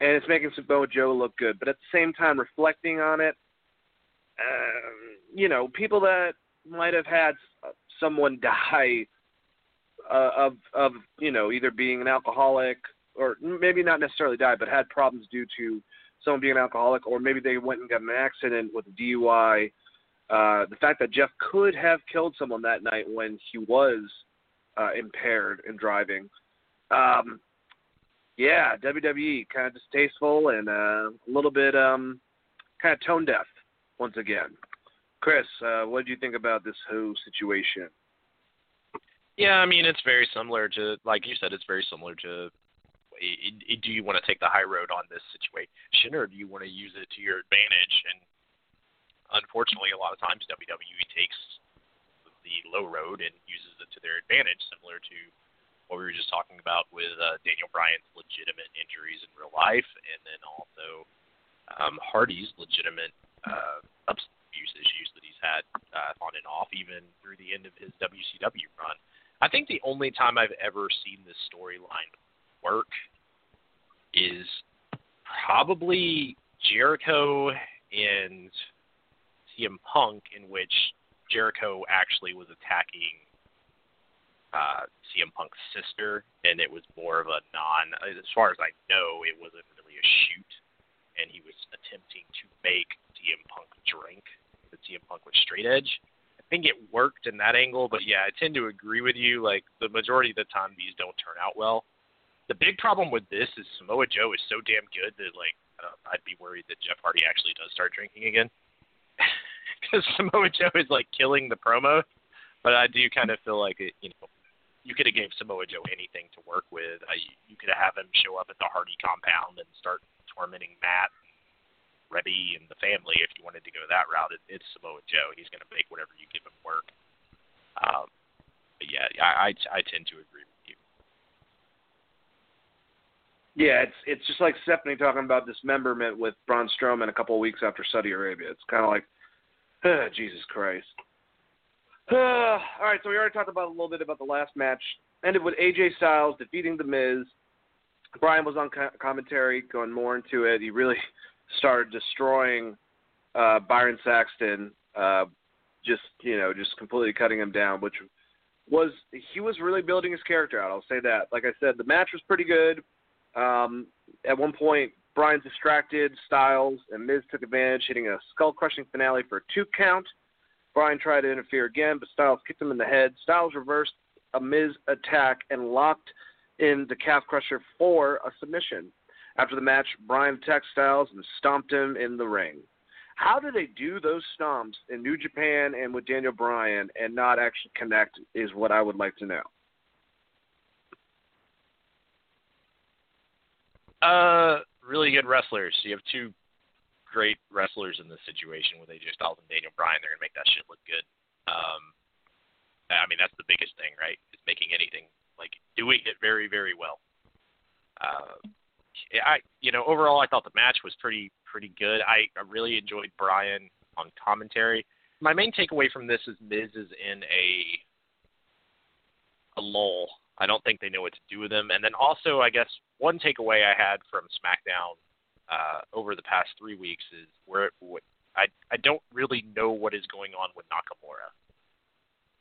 and it's making Samoa Joe look good. But at the same time, reflecting on it, uh, you know, people that might have had someone die uh, of of you know either being an alcoholic or maybe not necessarily die, but had problems due to someone being an alcoholic, or maybe they went and got an accident with a DUI. Uh, the fact that Jeff could have killed someone that night when he was uh, impaired in driving. Um, yeah, WWE kind of distasteful and uh, a little bit um, kind of tone deaf once again. Chris, uh, what do you think about this whole situation? Yeah, I mean it's very similar to, like you said, it's very similar to. Do you want to take the high road on this situation, or do you want to use it to your advantage? And unfortunately, a lot of times WWE takes the low road and uses it to their advantage, similar to what we were just talking about with uh, Daniel Bryan's legitimate injuries in real life, and then also um, Hardy's legitimate uh, ups abuse issues that he's had uh, on and off, even through the end of his WCW run. I think the only time I've ever seen this storyline work is probably Jericho and CM Punk, in which Jericho actually was attacking uh, CM Punk's sister, and it was more of a non. As far as I know, it wasn't really a shoot, and he was attempting to make CM Punk drink CM Punk with straight edge. I think it worked in that angle, but yeah, I tend to agree with you. Like the majority of the time, these don't turn out well. The big problem with this is Samoa Joe is so damn good that like uh, I'd be worried that Jeff Hardy actually does start drinking again, because Samoa Joe is like killing the promo. But I do kind of feel like it, you know, you could have gave Samoa Joe anything to work with. I, you could have him show up at the Hardy compound and start tormenting Matt Reby and the family, if you wanted to go that route, it, it's Samoa Joe. He's going to make whatever you give him work. Um, but yeah, I, I I tend to agree with you. Yeah, it's it's just like Stephanie talking about dismemberment with Braun Strowman a couple of weeks after Saudi Arabia. It's kind of like, uh, Jesus Christ. Uh, all right, so we already talked about a little bit about the last match. Ended with AJ Styles defeating The Miz. Bryan was on commentary, going more into it. He really started destroying uh, Byron Saxton, uh, just you know, just completely cutting him down, which was he was really building his character out. I'll say that. Like I said, the match was pretty good. Um, at one point, Bryan distracted Styles, and Miz took advantage, hitting a skull-crushing finale for a two count. Bryan tried to interfere again, but Styles kicked him in the head. Styles reversed a Miz attack and locked in the calf crusher for a submission. After the match, Bryan attacked Styles and stomped him in the ring. How do they do those stomps in New Japan and with Daniel Bryan and not actually connect? Is what I would like to know. Uh, really good wrestlers. You have two great wrestlers in this situation with AJ Styles and Daniel Bryan. They're gonna make that shit look good. Um, I mean that's the biggest thing, right? Is making anything like doing it very, very well. Uh, I, you know, overall I thought the match was pretty, pretty good. I, I really enjoyed Bryan on commentary. My main takeaway from this is Miz is in a a lull I don't think they know what to do with him. And then also, I guess one takeaway I had from SmackDown uh, over the past three weeks is where what, I I don't really know what is going on with Nakamura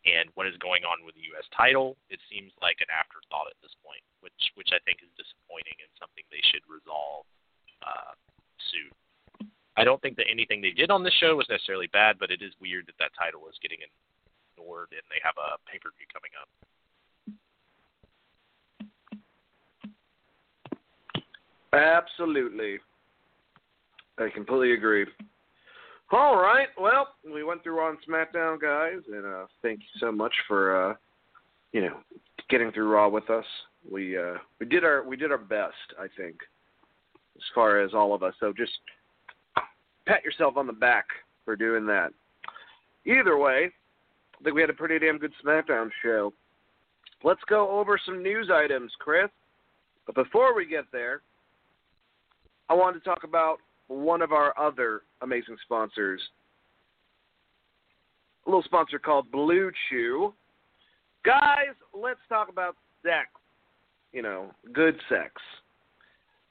and what is going on with the U.S. title. It seems like an afterthought at this point, which which I think is disappointing and something they should resolve uh, soon. I don't think that anything they did on this show was necessarily bad, but it is weird that that title is getting ignored and they have a pay per view coming up. Absolutely. I completely agree. All right. Well, we went through on SmackDown, guys, and uh, thank you so much for uh, you know getting through Raw with us. We uh, we did our we did our best, I think, as far as all of us. So just pat yourself on the back for doing that. Either way, I think we had a pretty damn good SmackDown show. Let's go over some news items, Chris. But before we get there, I wanted to talk about one of our other amazing sponsors. A little sponsor called Blue Chew. Guys, let's talk about sex. You know, good sex.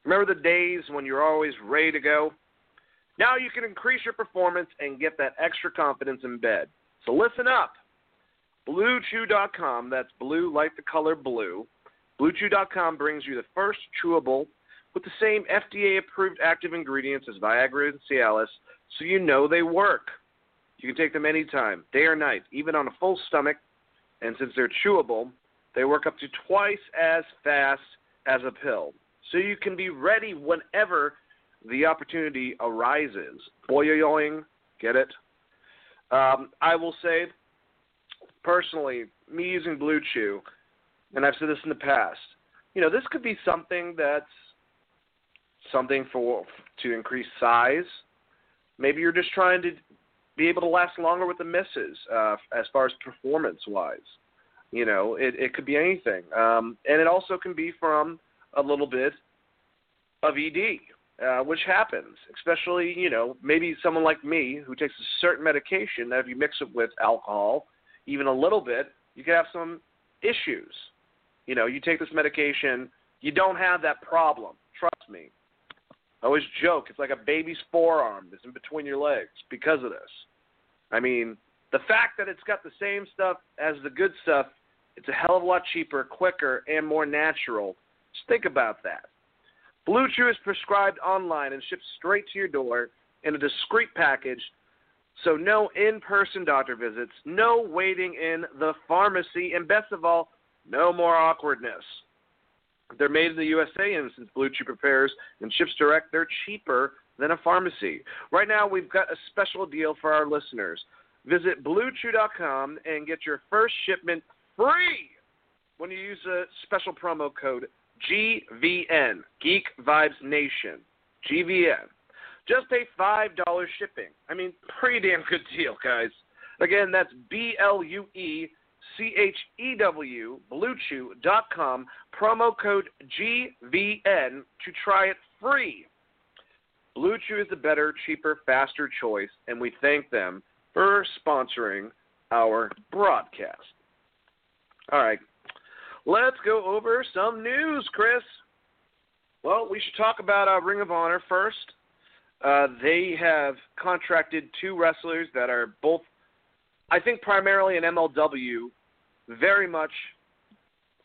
Remember the days when you're always ready to go? Now you can increase your performance and get that extra confidence in bed. So listen up. BlueChew.com, that's blue like the color blue. BlueChew.com brings you the first chewable with the same FDA approved active ingredients as Viagra and Cialis, so you know they work. You can take them anytime, day or night, even on a full stomach, and since they're chewable, they work up to twice as fast as a pill. So you can be ready whenever the opportunity arises. Boyoyoing, get it? Um, I will say, personally, me using Blue Chew, and I've said this in the past, you know, this could be something that's something for to increase size. Maybe you're just trying to be able to last longer with the misses uh, as far as performance wise. You know, it, it could be anything, um, and it also can be from a little bit of ED, uh, which happens, especially you know maybe someone like me who takes a certain medication that if you mix it with alcohol, even a little bit, you can have some issues. You know, you take this medication, you don't have that problem. Trust me. I always joke it's like a baby's forearm that's in between your legs because of this. I mean, the fact that it's got the same stuff as the good stuff, it's a hell of a lot cheaper, quicker, and more natural. Just think about that. Blue Chew is prescribed online and shipped straight to your door in a discreet package, so no in person doctor visits, no waiting in the pharmacy, and best of all, no more awkwardness. They're made in the USA, and since Blue Chew prepares and ships direct, they're cheaper than a pharmacy. Right now, we've got a special deal for our listeners. Visit BlueChew.com and get your first shipment free when you use a special promo code GVN, Geek Vibes Nation, GVN. Just pay $5 shipping. I mean, pretty damn good deal, guys. Again, that's B L U E C H E W, BlueChew.com, promo code GVN to try it free. Blue Chew is the better, cheaper, faster choice, and we thank them for sponsoring our broadcast. All right, let's go over some news, Chris. Well, we should talk about uh, Ring of Honor first. Uh, they have contracted two wrestlers that are both I think primarily in MLW, very much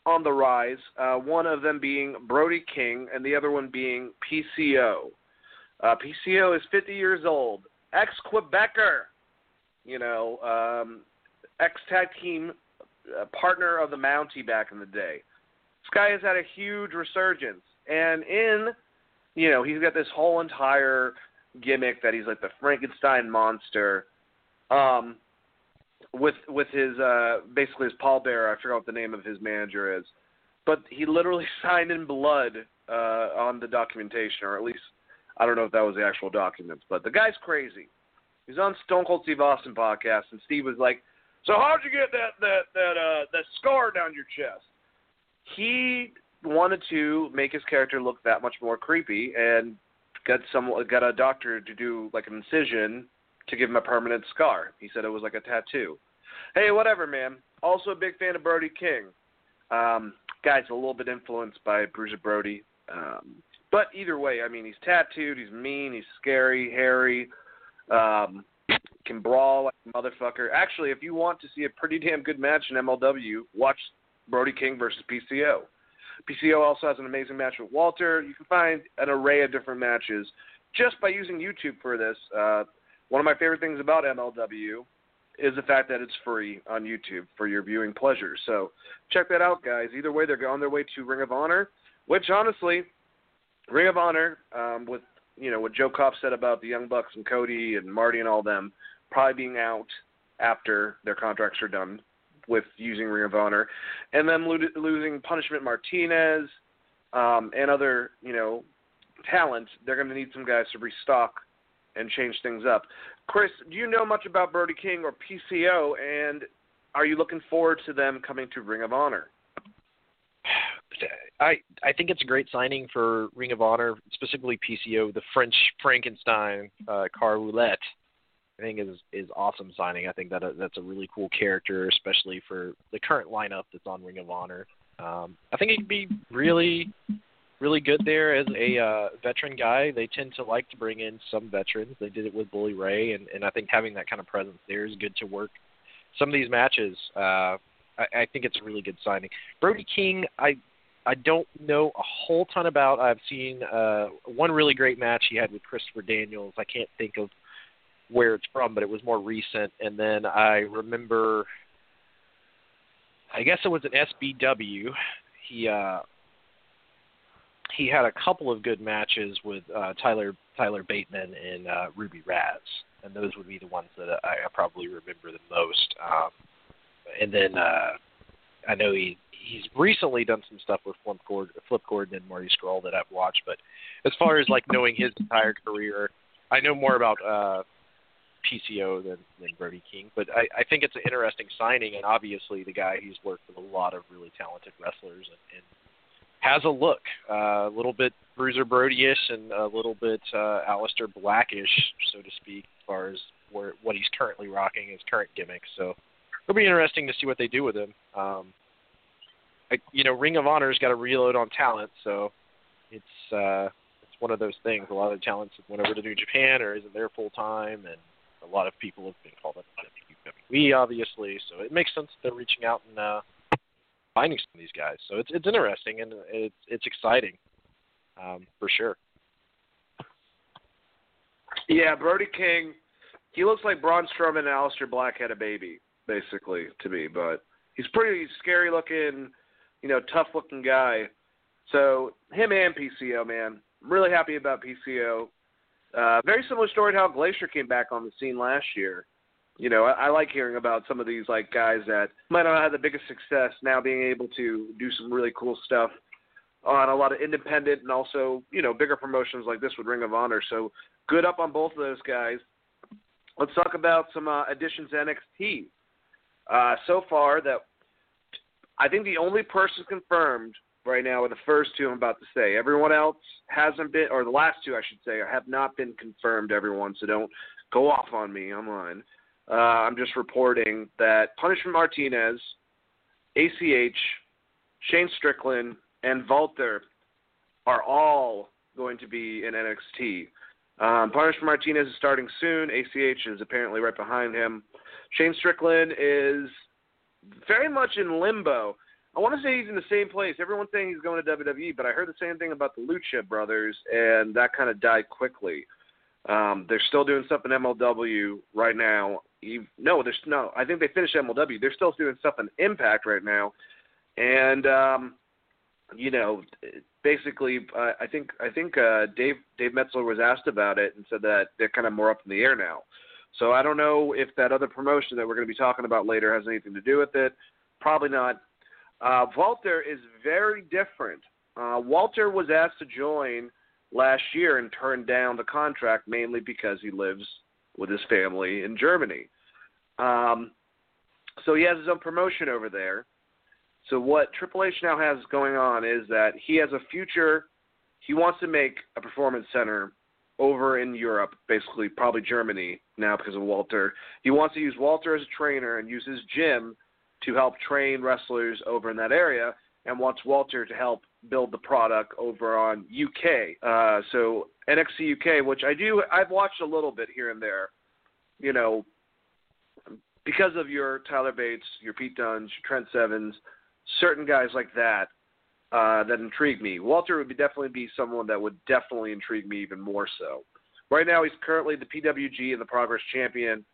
on the rise. Uh, one of them being Brody King, and the other one being PCO. Uh, PCO is 50 years old, ex Quebecer, you know, um, ex tag team uh, partner of the Mountie back in the day. This guy has had a huge resurgence, and in, you know, he's got this whole entire gimmick that he's like the Frankenstein monster. Um, with with his uh basically his pallbearer, I forgot what the name of his manager is, but he literally signed in blood uh on the documentation, or at least I don't know if that was the actual documents, but the guy's crazy. He's on Stone Cold Steve Austin podcast, and Steve was like, "So how'd you get that that that uh that scar down your chest?" He wanted to make his character look that much more creepy, and got some got a doctor to do like an incision to give him a permanent scar. He said it was like a tattoo. Hey, whatever, man. Also a big fan of Brody King. Um, guy's a little bit influenced by Bruiser Brody. Um, but either way, I mean, he's tattooed, he's mean, he's scary, hairy, um, can brawl like a motherfucker. Actually, if you want to see a pretty damn good match in MLW, watch Brody King versus PCO. PCO also has an amazing match with Walter. You can find an array of different matches just by using YouTube for this. Uh, one of my favorite things about MLW is the fact that it's free on YouTube for your viewing pleasure. So check that out, guys. Either way, they're on their way to Ring of Honor, which honestly, Ring of Honor, um, with you know what Joe Koff said about the Young Bucks and Cody and Marty and all them, probably being out after their contracts are done with using Ring of Honor, and then lo- losing Punishment Martinez um, and other you know talent, they're going to need some guys to restock and change things up. Chris, do you know much about Brody King or PCO, and are you looking forward to them coming to Ring of Honor? I I think it's a great signing for Ring of Honor, specifically PCO, the French Frankenstein, uh, Carl Ouellet. I think is is awesome signing. I think that uh, that's a really cool character, especially for the current lineup that's on Ring of Honor. Um, I think he'd be really really good there as a uh, veteran guy. They tend to like to bring in some veterans. They did it with Bully Ray, and, and I think having that kind of presence there is good to work some of these matches. Uh, I, I think it's a really good signing. Brody King, I I don't know a whole ton about. I've seen uh, one really great match he had with Christopher Daniels. I can't think of where it's from, but it was more recent. And then I remember, I guess it was an SBW. He uh, he had a couple of good matches with uh, Tyler Tyler Bateman and uh, Ruby Raz, and those would be the ones that I, I probably remember the most. Um, and then uh, I know he he's recently done some stuff with Flip Gordon, Flip Gordon and Marty Scurll that I've watched. But as far as like knowing his entire career, I know more about uh, PCO than than Brody King. But I, I think it's an interesting signing, and obviously the guy he's worked with a lot of really talented wrestlers and, and has a look, uh, a little bit Bruiser Brody-ish and a little bit uh, Aleister Blackish, so to speak, as far as where, what he's currently rocking, his current gimmick. So it'll be interesting to see what they do with him. Um, I, you know, Ring of Honor's got to reload on talent, so it's uh, it's one of those things. A lot of talents went over to New Japan or isn't there full time, and a lot of people have been called up to WWE, obviously. So it makes sense that they're reaching out and uh, finding some of these guys. So it's it's interesting and it's it's exciting, um, for sure. Yeah, Brody King, he looks like Braun Strowman and Aleister Black had a baby, basically, to me. But he's pretty scary looking, you know, tough looking guy. So him and PCO, man, I'm really happy about PCO. Uh, very similar story to how Glacier came back on the scene last year you know, I, I like hearing about some of these like guys that might not have the biggest success now being able to do some really cool stuff on a lot of independent and also you know bigger promotions like this with Ring of Honor. So good up on both of those guys. Let's talk about some uh, additions to NXT. Uh, so far, that I think the only person confirmed right now are the first two I'm about to say. Everyone else hasn't been, or the last two I should say, have not been confirmed. Everyone, so don't go off on me online. Uh, I'm just reporting that Punishment Martinez, ACH, Shane Strickland, and Walter are all going to be in NXT. Um, Punishment Martinez is starting soon. ACH is apparently right behind him. Shane Strickland is very much in limbo. I want to say he's in the same place. Everyone's saying he's going to WWE, but I heard the same thing about the Lucha brothers, and that kind of died quickly. Um, they're still doing stuff in MLW right now. You, no, there's no. I think they finished MLW. They're still doing stuff in Impact right now, and um, you know, basically, I think I think uh, Dave Dave Meltzer was asked about it and said that they're kind of more up in the air now. So I don't know if that other promotion that we're going to be talking about later has anything to do with it. Probably not. Uh, Walter is very different. Uh, Walter was asked to join last year and turned down the contract mainly because he lives with his family in Germany. Um, so he has his own promotion over there. So what Triple H now has going on is that he has a future. He wants to make a performance center over in Europe, basically probably Germany now because of Walter. He wants to use Walter as a trainer and use his gym to help train wrestlers over in that area, and wants Walter to help build the product over on UK. Uh, so NXT UK, which I do, I've watched a little bit here and there. You know, because of your Tyler Bates, your Pete Dunnes, your Trent Sevens, certain guys like that uh, that intrigue me. Walter would be definitely be someone that would definitely intrigue me even more so. Right now, he's currently the PWG and the Progress champion.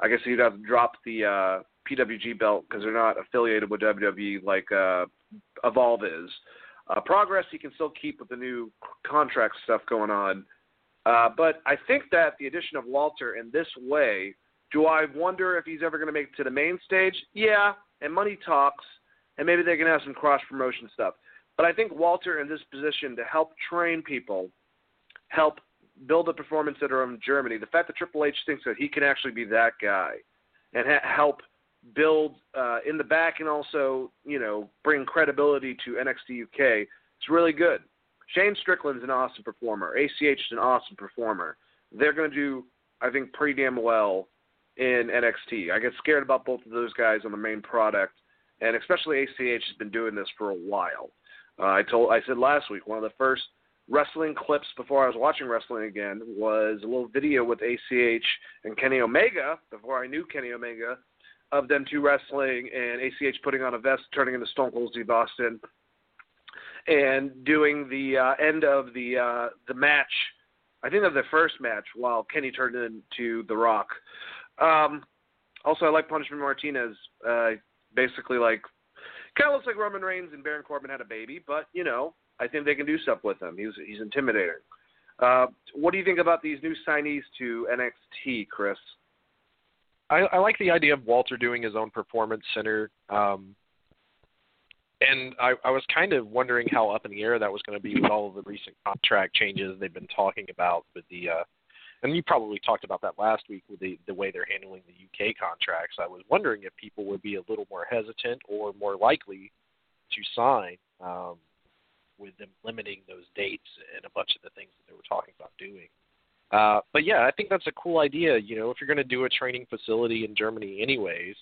I guess he'd have to drop the uh, PWG belt because they're not affiliated with WWE like uh, Evolve is. Uh, Progress he can still keep with the new contract stuff going on. Uh, but I think that the addition of Walter in this way, do I wonder if he's ever going to make it to the main stage? Yeah, and money talks, and maybe they can have some cross promotion stuff. But I think Walter in this position to help train people, help build a performance center in Germany, the fact that Triple H thinks that he can actually be that guy and ha- help build uh, in the back and also, you know, bring credibility to NXT UK, it's really good. Shane Strickland's an awesome performer. ACH is an awesome performer. They're going to do, I think, pretty damn well in NXT. I get scared about both of those guys on the main product, and especially ACH has been doing this for a while. Uh, I told I said last week one of the first wrestling clips before I was watching wrestling again was a little video with ACH and Kenny Omega before I knew Kenny Omega of them two wrestling and ACH putting on a vest, turning into Stone Cold Steve Austin, and doing the uh, end of the uh, the match. I think of the first match while Kenny turned into The Rock. Um, also, I like Punishment Martinez. Uh, basically, like Kind of looks like Roman Reigns and Baron Corbin had a baby, but you know, I think they can do stuff with him. He's he's intimidating. Uh, what do you think about these new signees to NXT, Chris? I, I like the idea of Walter doing his own performance center. Um, and I, I was kind of wondering how up in the air that was going to be with all of the recent contract changes they've been talking about with the uh, and you probably talked about that last week with the the way they're handling the UK contracts. I was wondering if people would be a little more hesitant or more likely to sign um, with them limiting those dates and a bunch of the things that they were talking about doing. Uh, but yeah, I think that's a cool idea. You know, if you're going to do a training facility in Germany, anyways,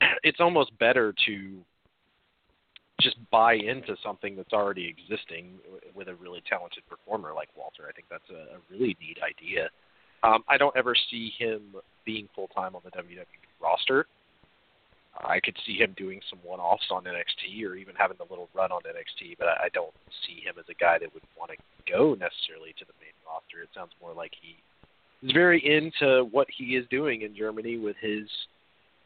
it's almost better to just buy into something that's already existing with a really talented performer like Walter. I think that's a, a really neat idea. Um, I don't ever see him being full time on the WWE roster. I could see him doing some one offs on NXT or even having a little run on NXT, but I, I don't see him as a guy that would want to go necessarily to the main roster. It sounds more like he is very into what he is doing in Germany with his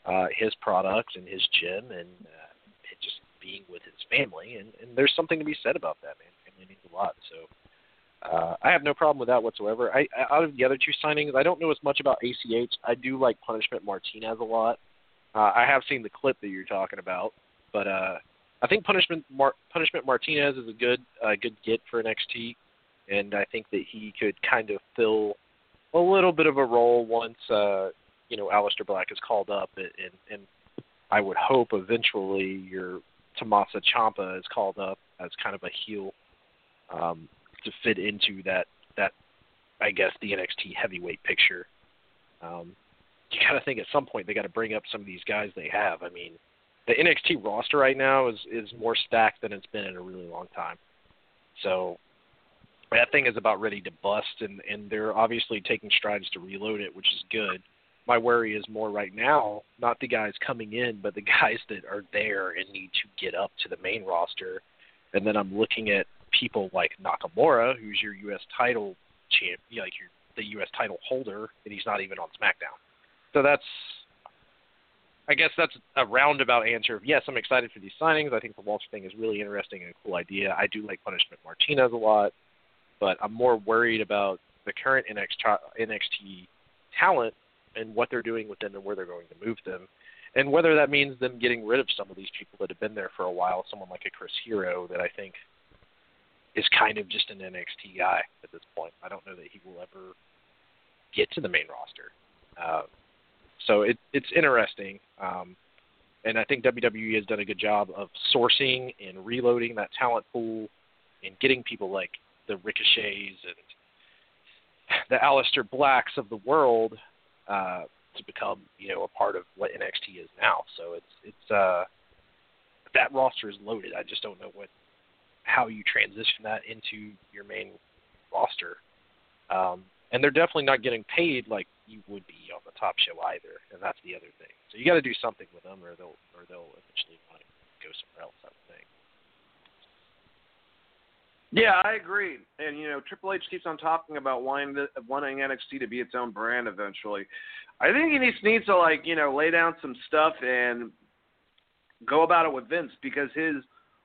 uh, his products and his gym and uh, just being with his family, and, and there's something to be said about that, man. Family means a lot. So uh, I have no problem with that whatsoever. I, I out of the other two signings, I don't know as much about ACH. I do like Punishment Martinez a lot. Uh, I have seen the clip that you're talking about, but uh, I think Punishment Mar- Punishment Martinez is a good uh, good get for NXT, and I think that he could kind of fill a little bit of a role once uh, you know Aleister Black is called up, and, and I would hope eventually your Tommaso Ciampa is called up as kind of a heel um, to fit into that that I guess the NXT heavyweight picture. Um, you got to think at some point they got to bring up some of these guys they have. I mean, the NXT roster right now is is more stacked than it's been in a really long time. So that thing is about ready to bust, and and they're obviously taking strides to reload it, which is good my worry is more right now, not the guys coming in, but the guys that are there and need to get up to the main roster. And then I'm looking at people like Nakamura, who's your U.S. title champ, like your, the U.S. title holder, and he's not even on SmackDown. So that's I guess that's a roundabout answer yes, I'm excited for these signings. I think the Walter thing is really interesting and a cool idea. I do like Punishment Martinez a lot, but I'm more worried about the current NXT talent and what they're doing with them and where they're going to move them, and whether that means them getting rid of some of these people that have been there for a while. Someone like a Chris Hero that I think is kind of just an NXT guy at this point. I don't know that he will ever get to the main roster. Uh, so it, it's interesting. Um, and I think WWE has done a good job of sourcing and reloading that talent pool and getting people like the Ricochets and the Aleister Blacks of the world uh, to become, you know, a part of what NXT is now. So it's it's uh, that roster is loaded. I just don't know what how you transition that into your main roster. Um, and they're definitely not getting paid like you would be on the top show either, and that's the other thing. So you got to do something with them, or they'll or they'll eventually want to go somewhere else. I would think. Yeah, I agree. And you know, Triple H keeps on talking about wanting wanting NXT to be its own brand eventually. I think he needs needs to like you know lay down some stuff and go about it with Vince because his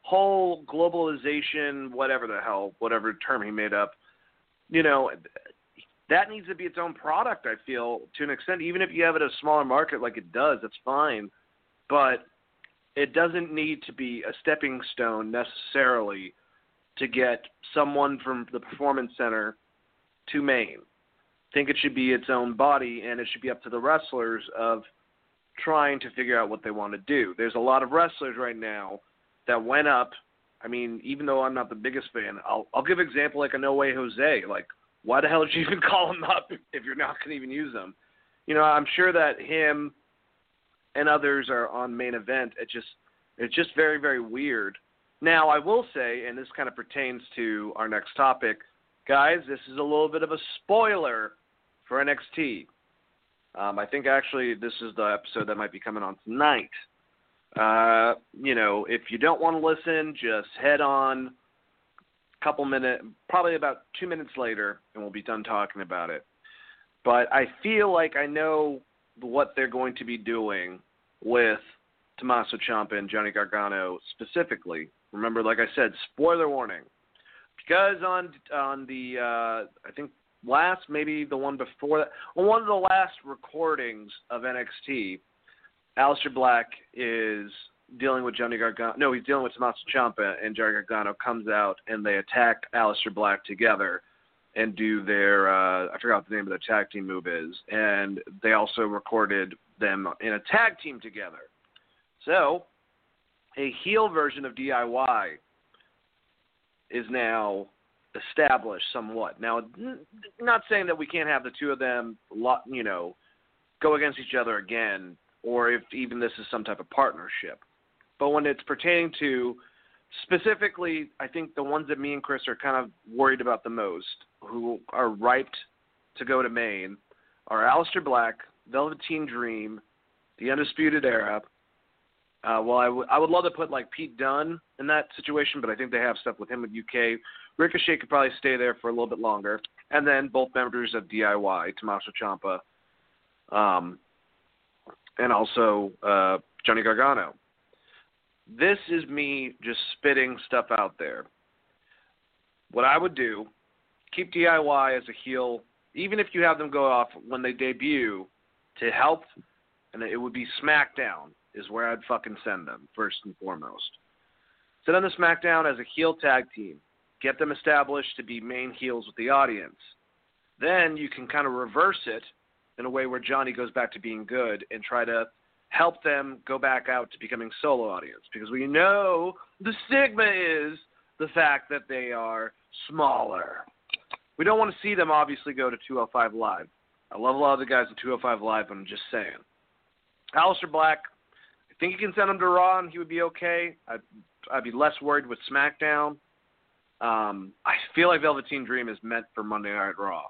whole globalization, whatever the hell, whatever term he made up, you know, that needs to be its own product. I feel to an extent, even if you have it a smaller market like it does, that's fine, but it doesn't need to be a stepping stone necessarily to get someone from the performance center to main. I think it should be its own body, and it should be up to the wrestlers of trying to figure out what they want to do. There's a lot of wrestlers right now that went up. I mean, even though I'm not the biggest fan, I'll I'll give example like a No Way Jose. Like why the hell did you even call him up if you're not going to even use him? You know, I'm sure that him and others are on main event. It just it's just very very weird. Now I will say, and this kind of pertains to our next topic, guys. This is a little bit of a spoiler for NXT. Um, I think actually this is the episode that might be coming on tonight. Uh, you know, if you don't want to listen, just head on couple minutes, probably about two minutes later, and we'll be done talking about it. But I feel like I know what they're going to be doing with Tommaso Ciampa and Johnny Gargano specifically. Remember, like I said, spoiler warning, because on on the uh, I think last maybe the one before that, on one of the last recordings of NXT, Aleister Black is dealing with Johnny Gargano. No, he's dealing with Tommaso Ciampa, and Johnny Gargano comes out and they attack Aleister Black together and do their uh, I forgot what the name of the tag team move is, and they also recorded them in a tag team together. So, a heel version of DIY is now established somewhat. Now, not saying that we can't have the two of them, you know, go against each other again, or if even this is some type of partnership. But when it's pertaining to specifically, I think the ones that me and Chris are kind of worried about the most, who are ripe to go to main, are Aleister Black, Velveteen Dream, the Undisputed Era. Uh, well, I, w- I would love to put like Pete Dunne in that situation, but I think they have stuff with him with UK. Ricochet could probably stay there for a little bit longer, and then both members of DIY, Tommaso Ciampa, um, and also uh, Johnny Gargano. This is me just spitting stuff out there. What I would do, keep DIY as a heel, even if you have them go off when they debut to help, and it would be SmackDown is where I'd fucking send them first and foremost. Send them to SmackDown as a heel tag team. Get them established to be main heels with the audience. Then you can kind of reverse it in a way where Johnny goes back to being good and try to help them go back out to becoming solo audience because we know the stigma is the fact that they are smaller. We don't want to see them obviously go to 205 Live. I love a lot of the guys at 205 Live, but I'm just saying. Aleister Black, I think you can send him to Raw and he would be okay. I'd, I'd be less worried with SmackDown. Um, I feel like Velveteen Dream is meant for Monday Night Raw.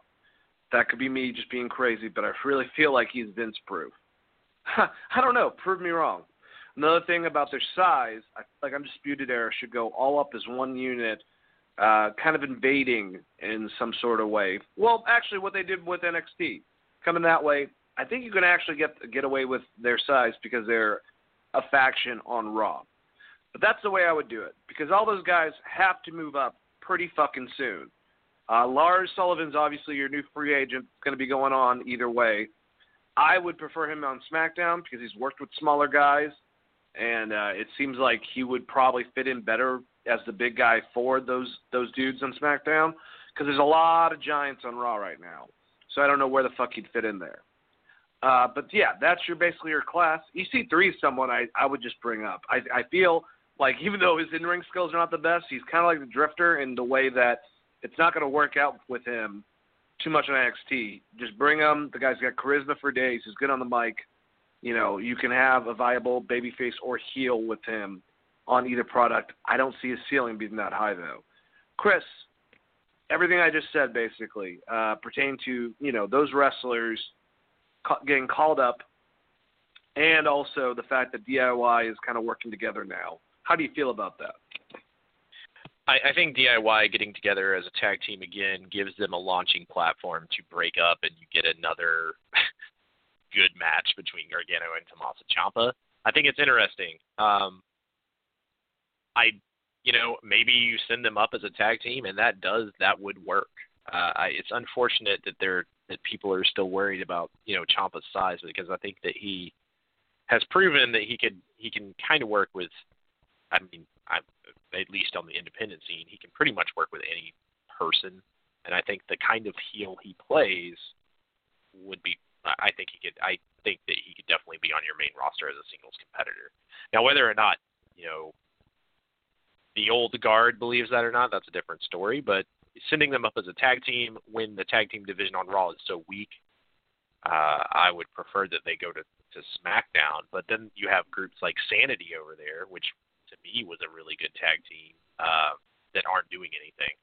That could be me just being crazy, but I really feel like he's Vince proof. I don't know. Prove me wrong. Another thing about their size, I, feel like Undisputed Era should go all up as one unit, uh, kind of invading in some sort of way. Well, actually, what they did with NXT, coming that way, I think you can actually get get away with their size because they're a faction on Raw. But that's the way I would do it because all those guys have to move up pretty fucking soon. Uh, Lars Sullivan's obviously your new free agent. Going to be going on either way. I would prefer him on SmackDown because he's worked with smaller guys, and uh, it seems like he would probably fit in better as the big guy for those those dudes on SmackDown because there's a lot of giants on Raw right now. So I don't know where the fuck he'd fit in there. Uh, but yeah, that's your basically your class. EC3 is someone I I would just bring up. I I feel like even though his in ring skills are not the best, he's kind of like the Drifter in the way that it's not going to work out with him too much on NXT. Just bring him. The guy's got charisma for days. He's good on the mic. You know, you can have a viable babyface or heel with him on either product. I don't see his ceiling being that high though. Chris, everything I just said basically uh, pertain to you know those wrestlers getting called up, and also the fact that DIY is kind of working together now. How do you feel about that? I, I think DIY getting together as a tag team again gives them a launching platform to break up, and you get another good match between Gargano and Tommaso Ciampa. I think it's interesting. Um, I, you know, maybe you send them up as a tag team, and that does that would work. Uh, I, it's unfortunate that they're that people are still worried about you know Ciampa's size because I think that he has proven that he could he can kind of work with. I mean, I, at least on the independent scene, he can pretty much work with any person, and I think the kind of heel he plays would be. I think he could. I think that he could definitely be on your main roster as a singles competitor. Now, whether or not you know the old guard believes that or not, that's a different story. But sending them up as a tag team when the tag team division on Raw is so weak, uh, I would prefer that they go to to SmackDown. But then you have groups like Sanity over there, which to me was a really good tag team uh, that aren't doing anything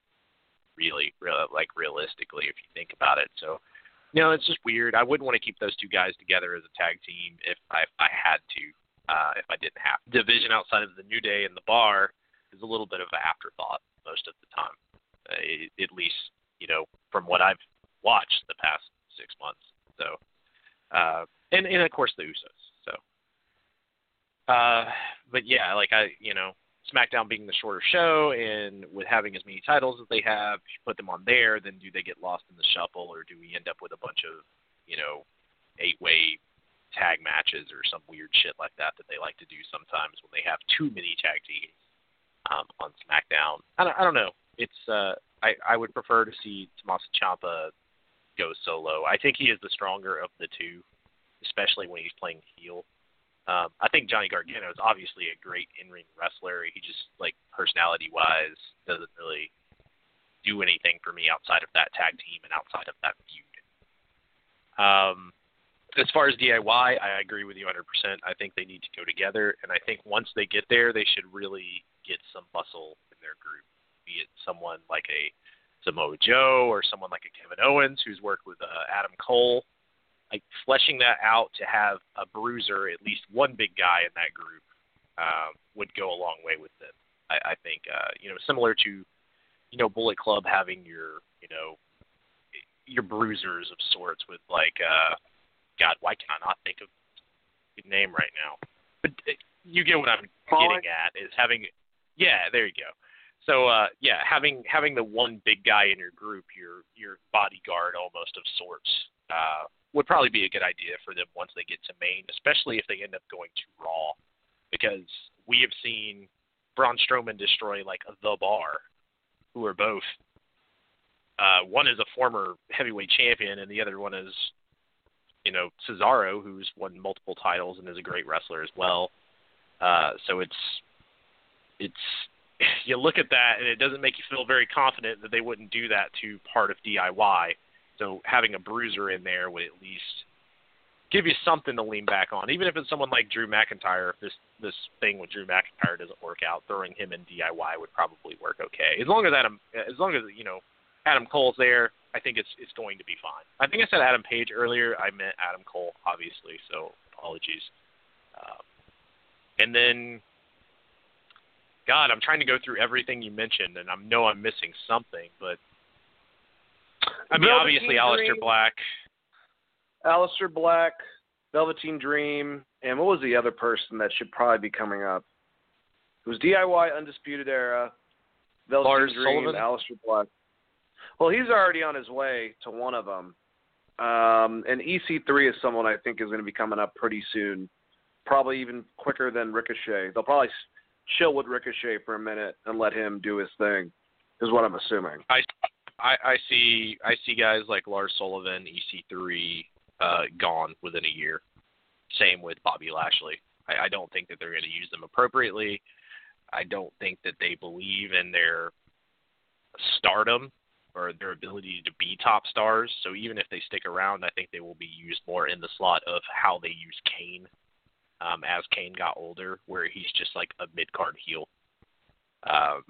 really, really like realistically if you think about it. So you know, it's just weird. I wouldn't want to keep those two guys together as a tag team if I if I had to. Uh, if I didn't have division outside of the New Day and the Bar is a little bit of an afterthought most of the time, uh, at least you know from what I've watched the past six months. So, uh, and and of course the Usos. Uh, but yeah, like I, you know, SmackDown being the shorter show and with having as many titles as they have, if you put them on there, then do they get lost in the shuffle or do we end up with a bunch of, you know, eight way tag matches or some weird shit like that that they like to do sometimes when they have too many tag teams um, on SmackDown. I don't, I don't know. It's uh, I I would prefer to see Tommaso Ciampa go solo. I think he is the stronger of the two, especially when he's playing heel. Um, I think Johnny Gargano is obviously a great in-ring wrestler. He just like personality-wise doesn't really do anything for me outside of that tag team and outside of that feud. Um, as far as DIY, I agree with you 100%. I think they need to go together, and I think once they get there, they should really get some muscle in their group. Be it someone like a Samoa Joe or someone like a Kevin Owens who's worked with uh, Adam Cole like fleshing that out to have a bruiser, at least one big guy in that group, um, would go a long way with it. I, I think, uh, you know, similar to, you know, Bullet Club having your, you know, your bruisers of sorts with like, uh, God, why can I not think of the name right now? But uh, you get what I'm getting at is having, yeah, there you go. So uh, yeah, having having the one big guy in your group, your your bodyguard almost of sorts, uh, would probably be a good idea for them once they get to main, especially if they end up going to Raw, because we have seen Braun Strowman destroy like the Bar, who are both. Uh, one is a former heavyweight champion, and the other one is, you know, Cesaro, who's won multiple titles and is a great wrestler as well. Uh, so it's it's you look at that, and it doesn't make you feel very confident that they wouldn't do that to part of DIY so having a bruiser in there would at least give you something to lean back on, even if it's someone like Drew McIntyre. If this this thing with Drew McIntyre doesn't work out, throwing him in DIY would probably work okay. As long as Adam, as long as you know Adam Cole's there, I think it's it's going to be fine. I think I said Adam Page earlier. I meant Adam Cole, obviously. So apologies. Um, and then, God, I'm trying to go through everything you mentioned, and I know I'm missing something, but I mean, obviously, Aleister Black. Aleister Black, Velveteen Dream, and what was the other person that should probably be coming up? It was DIY Undisputed Era, Velveteen Lars Dream, Sullivan? Aleister Black. Well, he's already on his way to one of them. Um, and EC3 is someone I think is going to be coming up pretty soon, probably even quicker than Ricochet. They'll probably chill with Ricochet for a minute and let him do his thing, is what I'm assuming. I, I, I see I see guys like Lars Sullivan, EC3, uh, gone within a year. Same with Bobby Lashley. I, I don't think that they're going to use them appropriately. I don't think that they believe in their stardom or their ability to be top stars. So even if they stick around, I think they will be used more in the slot of how they use Kane um, as Kane got older, where he's just like a mid card heel. Um,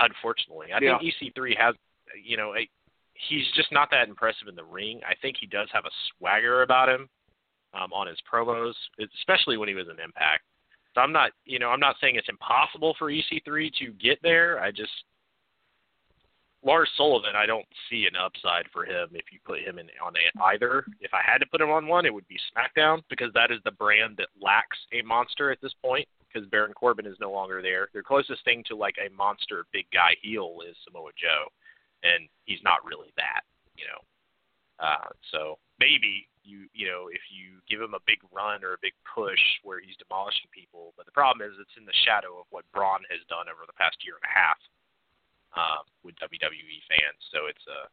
unfortunately, I Yeah. think EC3 has, you know, he's just not that impressive in the ring. I think he does have a swagger about him um, on his promos, especially when he was in Impact. So I'm not, you know, I'm not saying it's impossible for EC3 to get there. I just Lars Sullivan, I don't see an upside for him if you put him in on a, either. If I had to put him on one, it would be SmackDown because that is the brand that lacks a monster at this point. Because Baron Corbin is no longer there. Their closest thing to like a monster big guy heel is Samoa Joe, and he's not really that, you know. Uh, so maybe you you know if you give him a big run or a big push where he's demolishing people, but the problem is it's in the shadow of what Braun has done over the past year and a half um, with WWE fans. So it's a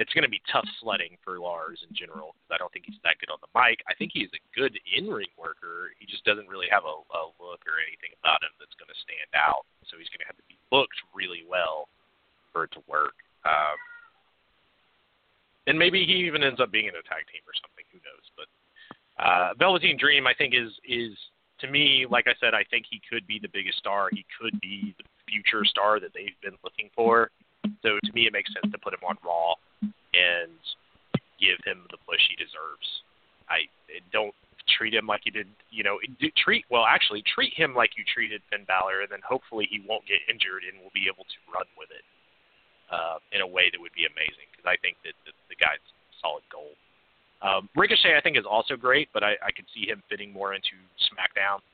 it's going to be tough sledding for Lars in general because I don't think he's that good on the mic. I think he's a good in-ring worker. He just doesn't really have a, a look or anything about him that's going to stand out. So he's going to have to be booked really well for it to work. Um, and maybe he even ends up being in a tag team or something. Who knows? But uh, Velveteen Dream, I think, is is to me, like I said, I think he could be the biggest star. He could be the future star that they've been looking for. So to me, it makes sense to put him on Raw and give him the push he deserves. I don't treat him like you did, you know, treat well. Actually, treat him like you treated Finn Balor, and then hopefully he won't get injured and will be able to run with it uh, in a way that would be amazing. Because I think that the, the guy's solid gold. Um, Ricochet, I think, is also great, but I, I could see him fitting more into SmackDown.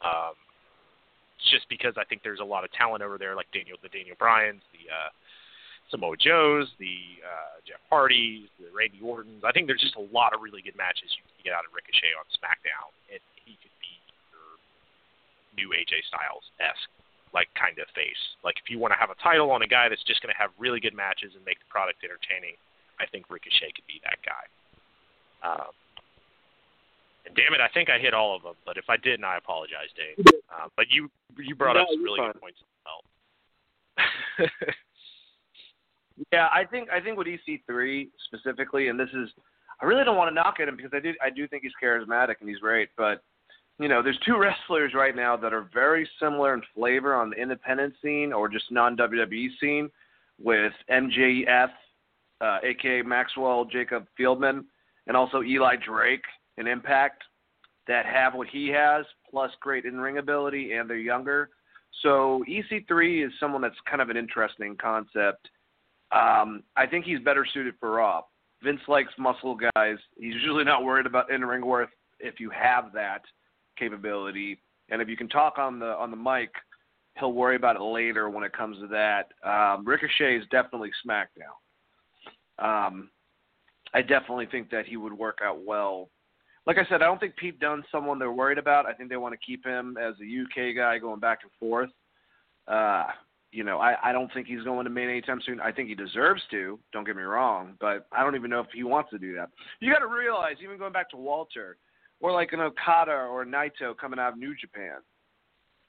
Um, just because I think there's a lot of talent over there, like Daniel, the Daniel Bryans, the uh, Samoa Joes, the uh, Jeff Hardys, the Randy Ortons. I think there's just a lot of really good matches you can get out of Ricochet on SmackDown, and he could be your new AJ Styles esque, like kind of face. Like if you want to have a title on a guy that's just going to have really good matches and make the product entertaining, I think Ricochet could be that guy. Um, and damn it, I think I hit all of them. But if I didn't, I apologize, Dave. Uh, but you you brought No, up some really fine. good points as well. Yeah, I think I think with EC3 specifically, and this is, I really don't want to knock at him because I do I do think he's charismatic and he's great, but you know, there's two wrestlers right now that are very similar in flavor on the independent scene or just non WWE scene, with MJF, uh, aka Maxwell Jacob Friedman, and also Eli Drake in Impact, that have what he has plus great in ring ability, and they're younger. So EC3 is someone that's kind of an interesting concept. Um, I think he's better suited for Raw. Vince likes muscle guys. He's usually not worried about in ring worth if you have that capability, and if you can talk on the on the mic, he'll worry about it later when it comes to that. Um, Ricochet is definitely SmackDown. Um, I definitely think that he would work out well. Like I said, I don't think Pete Dunne's someone they're worried about. I think they want to keep him as a UK guy going back and forth. Uh, you know, I, I don't think he's going to main anytime soon. I think he deserves to. Don't get me wrong, but I don't even know if he wants to do that. You got to realize, even going back to Walter, or like an Okada or Naito coming out of New Japan,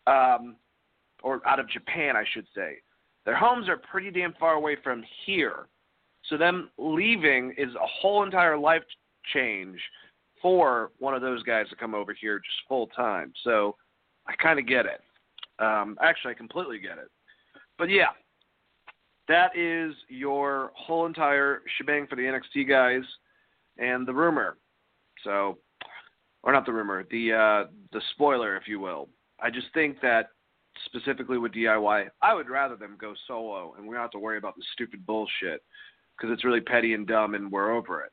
um, or out of Japan, I should say, their homes are pretty damn far away from here. So them leaving is a whole entire life change for one of those guys to come over here just full time. So I kind of get it. Um, actually, I completely get it. But yeah, that is your whole entire shebang for the NXT guys and the rumor. So, or not the rumor, the uh, the spoiler, if you will. I just think that specifically with DIY, I would rather them go solo, and we don't have to worry about the stupid bullshit because it's really petty and dumb, and we're over it.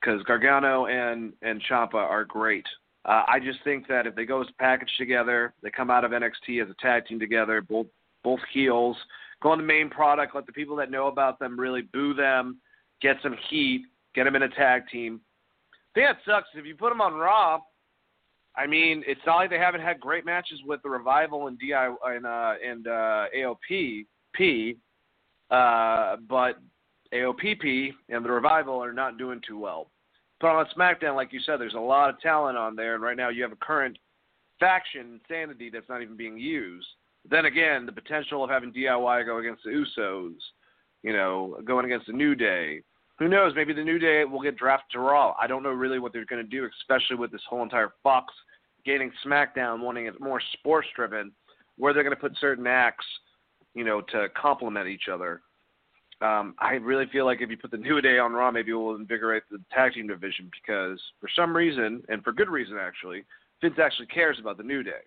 because Gargano and and Ciampa are great. Uh, I just think that if they go as a package together, they come out of NXT as a tag team together, both both heels, go on the main product, let the people that know about them really boo them, get some heat, get them in a tag team. Thing that sucks if you put them on Raw, I mean, it's not like they haven't had great matches with the Revival and Di and uh, and uh, AOP P, uh, but AOPP and the Revival are not doing too well. But on SmackDown, like you said, there's a lot of talent on there, and right now you have a current faction, Sanity, that's not even being used. Then again, the potential of having DIY go against the Usos, you know, going against the New Day. Who knows? Maybe the New Day will get drafted to Raw. I don't know really what they're going to do, especially with this whole entire Fox gaining SmackDown, wanting it more sports driven, where they're going to put certain acts, you know, to complement each other. Um, I really feel like if you put the New Day on Raw, maybe it will invigorate the tag team division because for some reason, and for good reason actually, Vince actually cares about the New Day.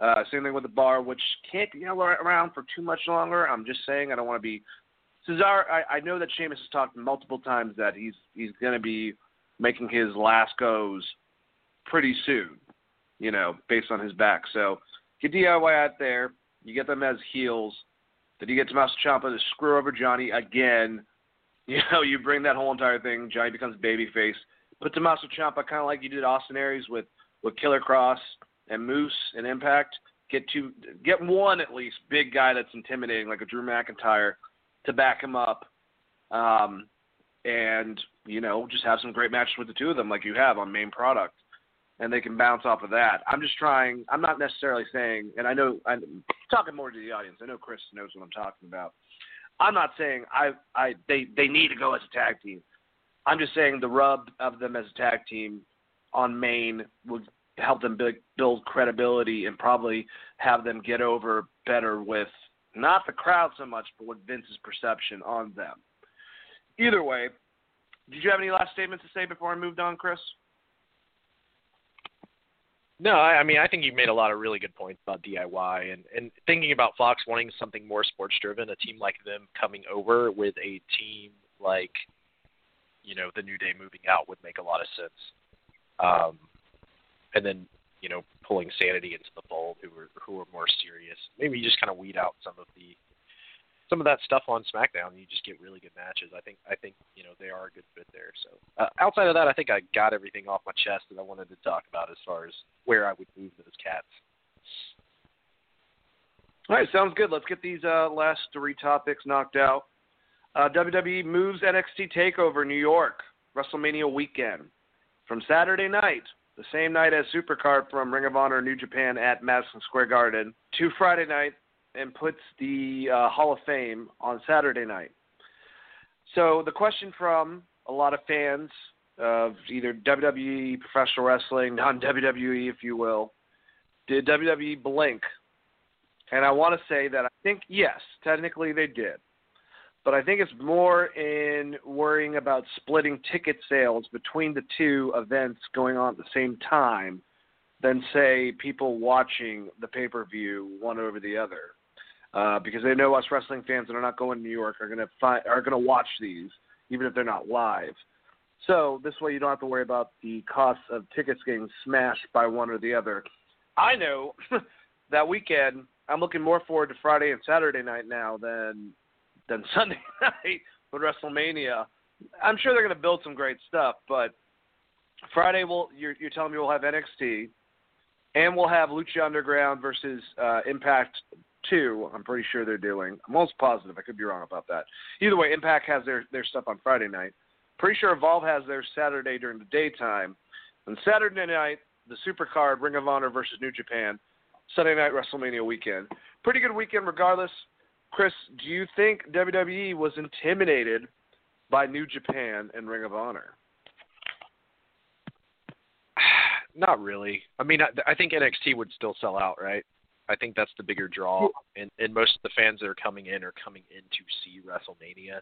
Uh, same thing with the bar, which can't be around for too much longer. I'm just saying I don't want to be. Cesaro, I, I know that Sheamus has talked multiple times that he's he's going to be making his last goes pretty soon, you know, based on his back. So get DIY out there. You get them as heels. Then you get Tommaso Ciampa to screw over Johnny again. You know, you bring that whole entire thing. Johnny becomes babyface. Put Tommaso Ciampa kind of like you did Austin Aries with with Killer Kross and Moose and Impact. Get two, get one at least big guy that's intimidating, like a Drew McIntyre, to back him up, um, and you know just have some great matches with the two of them, like you have on main product, and they can bounce off of that. I'm just trying. I'm not necessarily saying, and I know I'm talking more to the audience. I know Chris knows what I'm talking about. I'm not saying I, I, they, they need to go as a tag team. I'm just saying the rub of them as a tag team on main would help them build credibility and probably have them get over better with not the crowd so much, but what Vince's perception on them. Either way, did you have any last statements to say before I moved on, Chris? No, I, I mean I think you made a lot of really good points about DIY and and thinking about Fox wanting something more sports driven, a team like them coming over with a team like you know the New Day moving out would make a lot of sense. Um, and then you know pulling Sanity into the fold, who are who are more serious. Maybe you just kind of weed out some of the some of that stuff on SmackDown, and you just get really good matches. I think I think you know they are a good fit there. So uh, outside of that, I think I got everything off my chest that I wanted to talk about as far as where I would move those cats. All right, sounds good. Let's get these uh, last three topics knocked out. Uh, WWE moves NXT Takeover New York WrestleMania weekend from Saturday night the same night as Supercard from Ring of Honor New Japan at Madison Square Garden to Friday night and puts the uh, Hall of Fame on Saturday night. So the question from a lot of fans of either WWE, professional wrestling, non WWE, if you will, did WWE blink? And I want to say that I think yes, technically they did but I think it's more in worrying about splitting ticket sales between the two events going on at the same time than say people watching the pay per view one over the other. Uh, because they know us wrestling fans that are not going to New York are gonna fi- are gonna watch these even if they're not live. So this way you don't have to worry about the cost of tickets getting smashed by one or the other. I know that weekend I'm looking more forward to Friday and Saturday night now than than Sunday night with WrestleMania. I'm sure they're going to build some great stuff, but Friday will you're, you're telling me we'll have NXT, and we'll have Lucha Underground versus uh, Impact Two. I'm pretty sure they're doing. I'm almost positive. I could be wrong about that. Either way, Impact has their their stuff on Friday night. Pretty sure Evolve has their Saturday during the daytime. And Saturday night, the Supercard Ring of Honor versus New Japan. Sunday night WrestleMania weekend. Pretty good weekend regardless. Chris, do you think WWE was intimidated by New Japan and Ring of Honor? Not really. I mean, I, I think NXT would still sell out, right? I think that's the bigger draw, and and most of the fans that are coming in are coming in to see WrestleMania.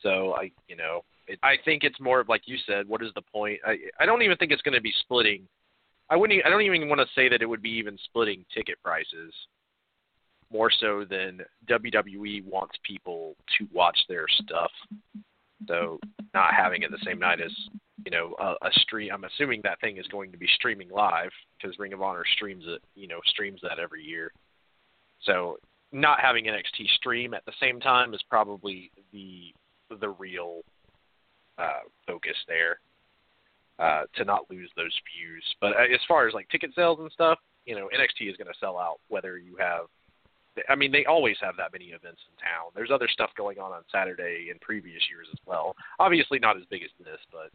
So I, you know, it, I think it's more of like you said. What is the point? I I don't even think it's going to be splitting. I wouldn't. I don't even want to say that it would be even splitting ticket prices more so than WWE wants people to watch their stuff. So not having it the same night as you know a, a stream. I'm assuming that thing is going to be streaming live because Ring of Honor streams it. You know streams that every year. So not having NXT stream at the same time is probably the the real uh, focus there uh, to not lose those views. But uh, as far as like ticket sales and stuff, you know NXT is going to sell out whether you have I mean, they always have that many events in town. There's other stuff going on on Saturday in previous years as well. Obviously, not as big as this, but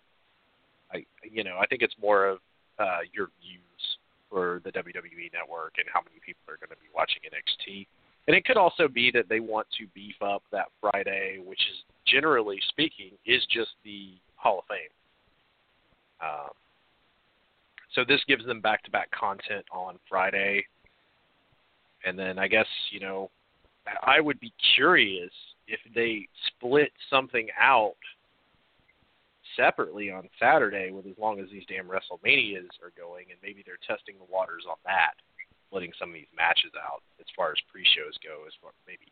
I, you know, I think it's more of uh, your views for the WWE network and how many people are going to be watching NXT. And it could also be that they want to beef up that Friday, which is generally speaking is just the Hall of Fame. Um, so this gives them back-to-back content on Friday and then I guess, you know, I would be curious if they split something out separately on Saturday with as long as these damn WrestleManias are going and maybe they're testing the waters on that, splitting some of these matches out as far as pre-shows go, as far maybe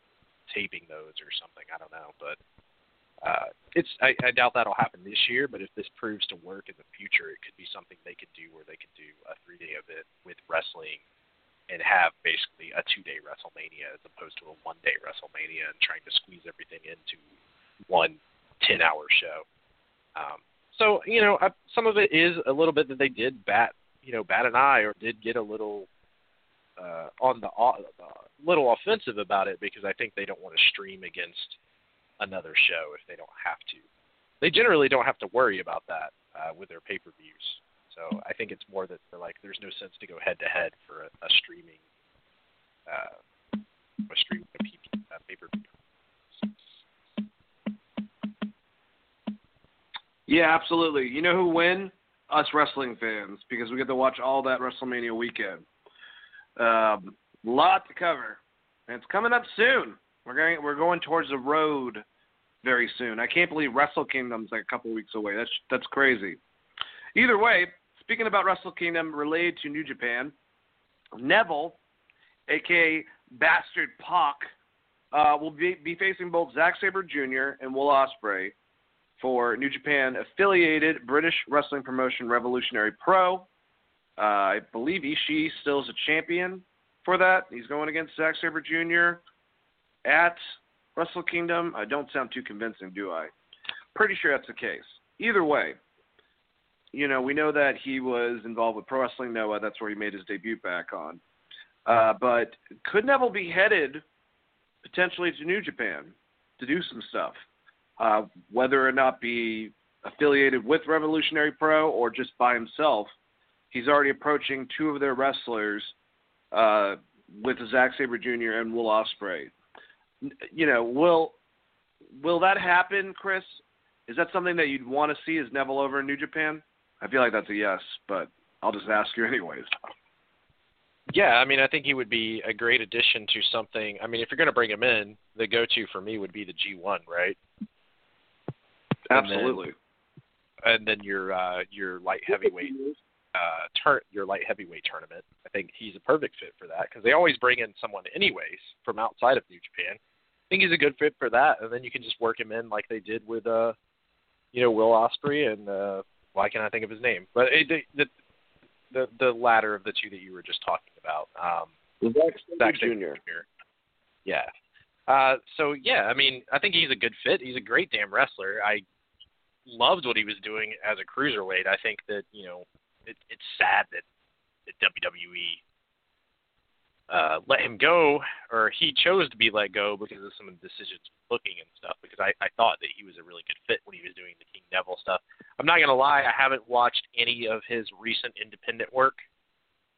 taping those or something. I don't know, but uh, it's I, I doubt that'll happen this year. But if this proves to work in the future, it could be something they could do where they could do a three-day event with wrestling and have basically a two day WrestleMania as opposed to a one day WrestleMania and trying to squeeze everything into one 10 hour show. Um, so, you know, I, some of it is a little bit that they did bat, you know, bat an eye or did get a little uh, on the uh, little offensive about it because I think they don't want to stream against another show if they don't have to. They generally don't have to worry about that uh, with their pay per views. So I think it's more that they're like, there's no sense to go head to head for a, a streaming, uh, a stream a pay per view. Yeah, absolutely. You know who win? Us wrestling fans, because we get to watch all that WrestleMania weekend. Um, lot to cover, and it's coming up soon. We're going we're going towards the road very soon. I can't believe Wrestle Kingdom's like a couple weeks away. That's that's crazy. Either way, Speaking about Wrestle Kingdom related to New Japan, Neville, aka Bastard Pac, uh, will be, be facing both Zack Sabre Jr. and Will Ospreay for New Japan affiliated British wrestling promotion Revolutionary Pro. Uh, I believe Ishii still is a champion for that. He's going against Zack Sabre Jr. at Wrestle Kingdom. I don't sound too convincing, do I? Pretty sure that's the case. Either way, you know, we know that he was involved with Pro Wrestling Noah. That's where he made his debut back on. Uh, but could Neville be headed potentially to New Japan to do some stuff? Uh, whether or not be affiliated with Revolutionary Pro or just by himself, he's already approaching two of their wrestlers uh, with Zack Sabre Jr. and Will Ospreay. You know, will will that happen, Chris? Is that something that you'd want to see as Neville over in New Japan? I feel like that's a yes, but I'll just ask you anyways. Yeah, I mean, I think he would be a great addition to something. I mean, if you're going to bring him in, the go-to for me would be the G1, right? Absolutely. And then, and then your uh, your light heavyweight uh, turn your light heavyweight tournament. I think he's a perfect fit for that because they always bring in someone anyways from outside of New Japan. I think he's a good fit for that, and then you can just work him in like they did with uh, you know, Will Ospreay and uh, why can't I think of his name? But it, the, the the latter of the two that you were just talking about, um, Zack Jr. Jr. Yeah. Uh, so yeah, I mean, I think he's a good fit. He's a great damn wrestler. I loved what he was doing as a cruiserweight. I think that you know, it, it's sad that, that WWE uh, let him go, or he chose to be let go because of some of the decisions booking and stuff. Because I, I thought that he was a really good fit when he was doing the King Neville stuff. I'm not gonna lie, I haven't watched any of his recent independent work,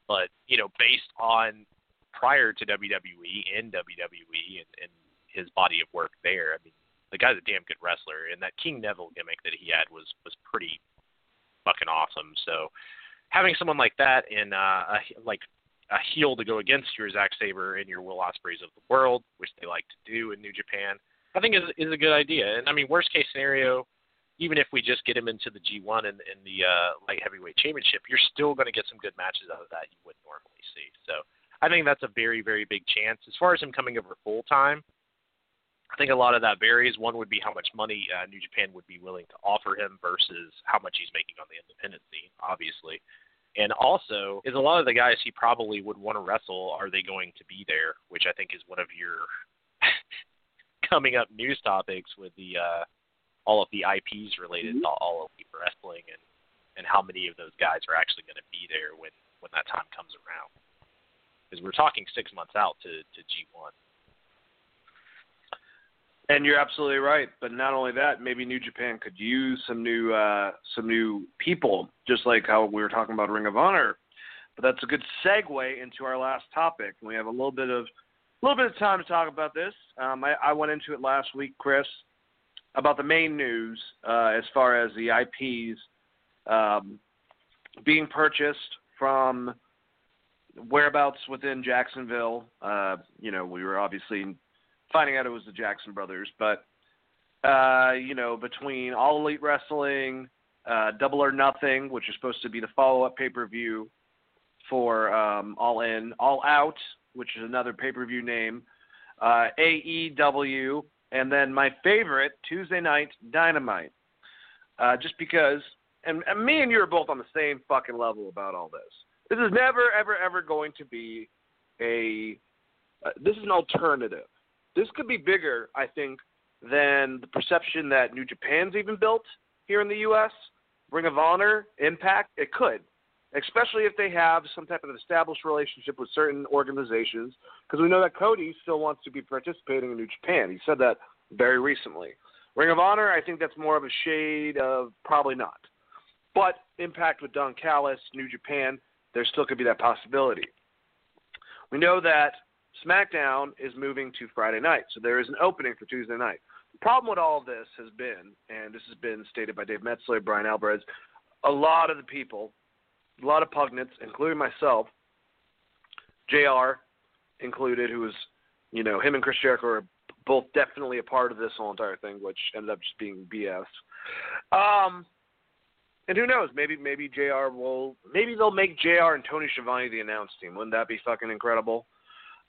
but you know, based on prior to WWE and WWE and, and his body of work there, I mean, the guy's a damn good wrestler, and that King Neville gimmick that he had was was pretty fucking awesome. So having someone like that in uh, a, like a heel to go against your Zack Sabre and your Will Ospreays of the world, which they like to do in New Japan, I think is is a good idea. And I mean, worst case scenario, even if we just get him into the G1 and, and the uh, light heavyweight championship, you're still going to get some good matches out of that you wouldn't normally see. So I think that's a very very big chance. As far as him coming over full time, I think a lot of that varies. One would be how much money uh, New Japan would be willing to offer him versus how much he's making on the independent scene, obviously. And also, is a lot of the guys he probably would want to wrestle, are they going to be there? Which I think is one of your coming up news topics with the uh, all of the IPs related mm-hmm. to All Elite Wrestling and and how many of those guys are actually going to be there when when that time comes around. Because we're talking six months out to to G1. And you're absolutely right. But not only that, maybe New Japan could use some new uh, some new people, just like how we were talking about Ring of Honor. But that's a good segue into our last topic. We have a little bit of a little bit of time to talk about this. Um, I, I went into it last week, Chris, about the main news uh, as far as the IPs um, being purchased from whereabouts within Jacksonville. Uh, you know, we were obviously finding out it was the Jackson brothers. But uh, you know, between All Elite Wrestling, uh, Double or Nothing, which is supposed to be the follow-up pay-per-view for um, All In, All Out, which is another pay-per-view name, uh, AEW, and then my favorite Tuesday Night Dynamite. Uh, just because, and, and me and you are both on the same fucking level about all this. This is never, ever, ever going to be a. Uh, this is an alternative this could be bigger, I think, than the perception that New Japan's even built here in the U.S. Ring of Honor, Impact, it could, especially if they have some type of established relationship with certain organizations. Because we know that Cody still wants to be participating in New Japan. He said that very recently. Ring of Honor, I think that's more of a shade of probably not. But Impact with Don Callis, New Japan, there still could be that possibility. We know that SmackDown is moving to Friday night, so there is an opening for Tuesday night. The problem with all of this has been, and this has been stated by Dave Meltzer, Bryan Alvarez, a lot of the people, a lot of pugnates, including myself, JR included, who was, you know, him and Chris Jericho are both definitely a part of this whole entire thing, which ended up just being BS. Um, and who knows? Maybe maybe JR will maybe they'll make JR and Tony Schiavone the announce team. Wouldn't that be fucking incredible?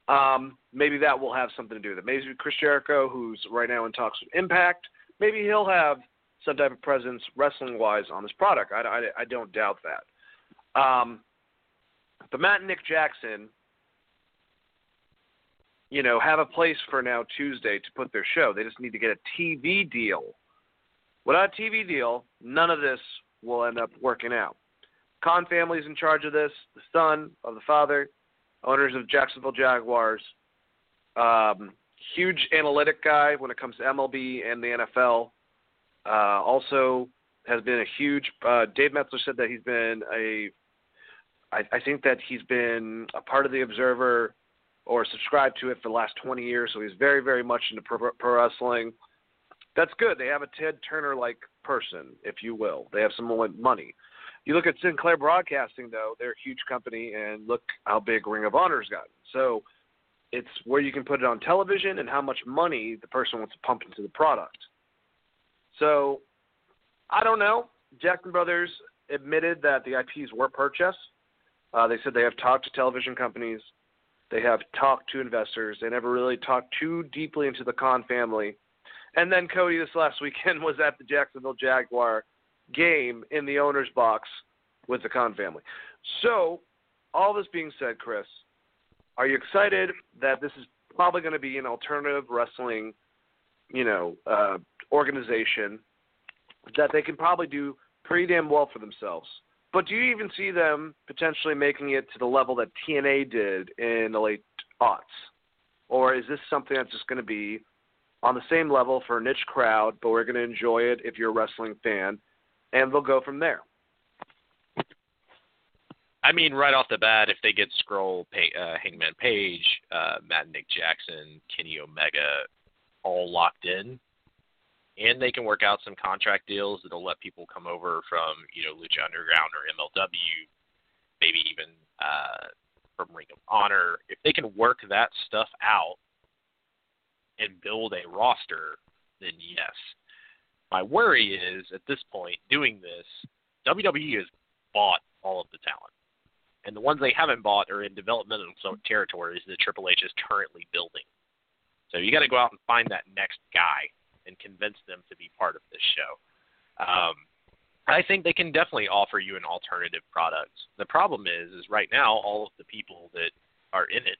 Um, maybe that will have something to do with it. Maybe Chris Jericho, who's right now in talks with Impact, maybe he'll have some type of presence wrestling wise on this product. I, I, I don't doubt that. Um, but Matt and Nick Jackson, you know, have a place for now Tuesday to put their show. They just need to get a TV deal. Without a TV deal, none of this will end up working out. Khan family's in charge of this. The son of the father owners of Jacksonville Jaguars. Um, huge analytic guy when it comes to MLB and the NFL. Uh, also has been a huge. Uh, Dave Meltzer said that he's been a. I, I think that he's been a part of the Observer or subscribed to it for the last 20 years. So he's very, very much into pro, pro wrestling. That's good. They have a Ted Turner like person, if you will. They have some money. You look at Sinclair Broadcasting, though; they're a huge company, and look how big Ring of Honor's gotten. So it's where you can put it on television and how much money the person wants to pump into the product. So I don't know. Jackson Brothers admitted that the IPs were purchased. Uh, they said they have talked to television companies. They have talked to investors. They never really talked too deeply into the Khan family. And then Cody this last weekend was at the Jacksonville Jaguar game in the owner's box with the Khan family. So, all this being said, Chris, are you excited that this is probably going to be an alternative wrestling, you know, uh, organization that they can probably do pretty damn well for themselves? But do you even see them potentially making it to the level that TNA did in the late aughts? Or is this something that's just going to be on the same level for a niche crowd, but we're going to enjoy it if you're a wrestling fan, and they'll go from there. I mean, right off the bat, if they get Scroll, uh, Hangman Page, uh, Matt Nick Jackson, Kenny Omega, all locked in, and they can work out some contract deals that'll let people come over from you know Lucha Underground or MLW, maybe even uh, from Ring of Honor. If they can work that stuff out and build a roster, then yes. My worry is at this point, doing this, WWE has bought all of the talent. And the ones they haven't bought are in developmental territories that Triple H is currently building. So you got to go out and find that next guy and convince them to be part of this show. Um, I think they can definitely offer you an alternative product. The problem is, is right now all of the people that are in it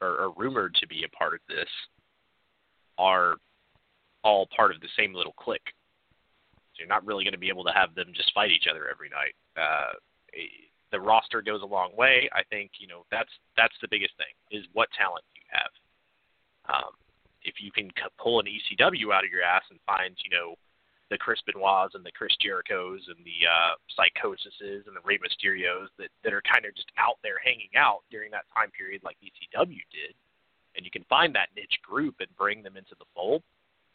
or are rumored to be a part of this are all part of the same little clique. So you're not really going to be able to have them just fight each other every night. Uh, the roster goes a long way. I think you know that's that's the biggest thing is what talent you have. Um, if you can pull an ECW out of your ass and find you know the Chris Benoits and the Chris Jerichos and the uh, Psicosises and the Rey Mysterios that, that are kind of just out there hanging out during that time period like ECW did, and you can find that niche group and bring them into the fold,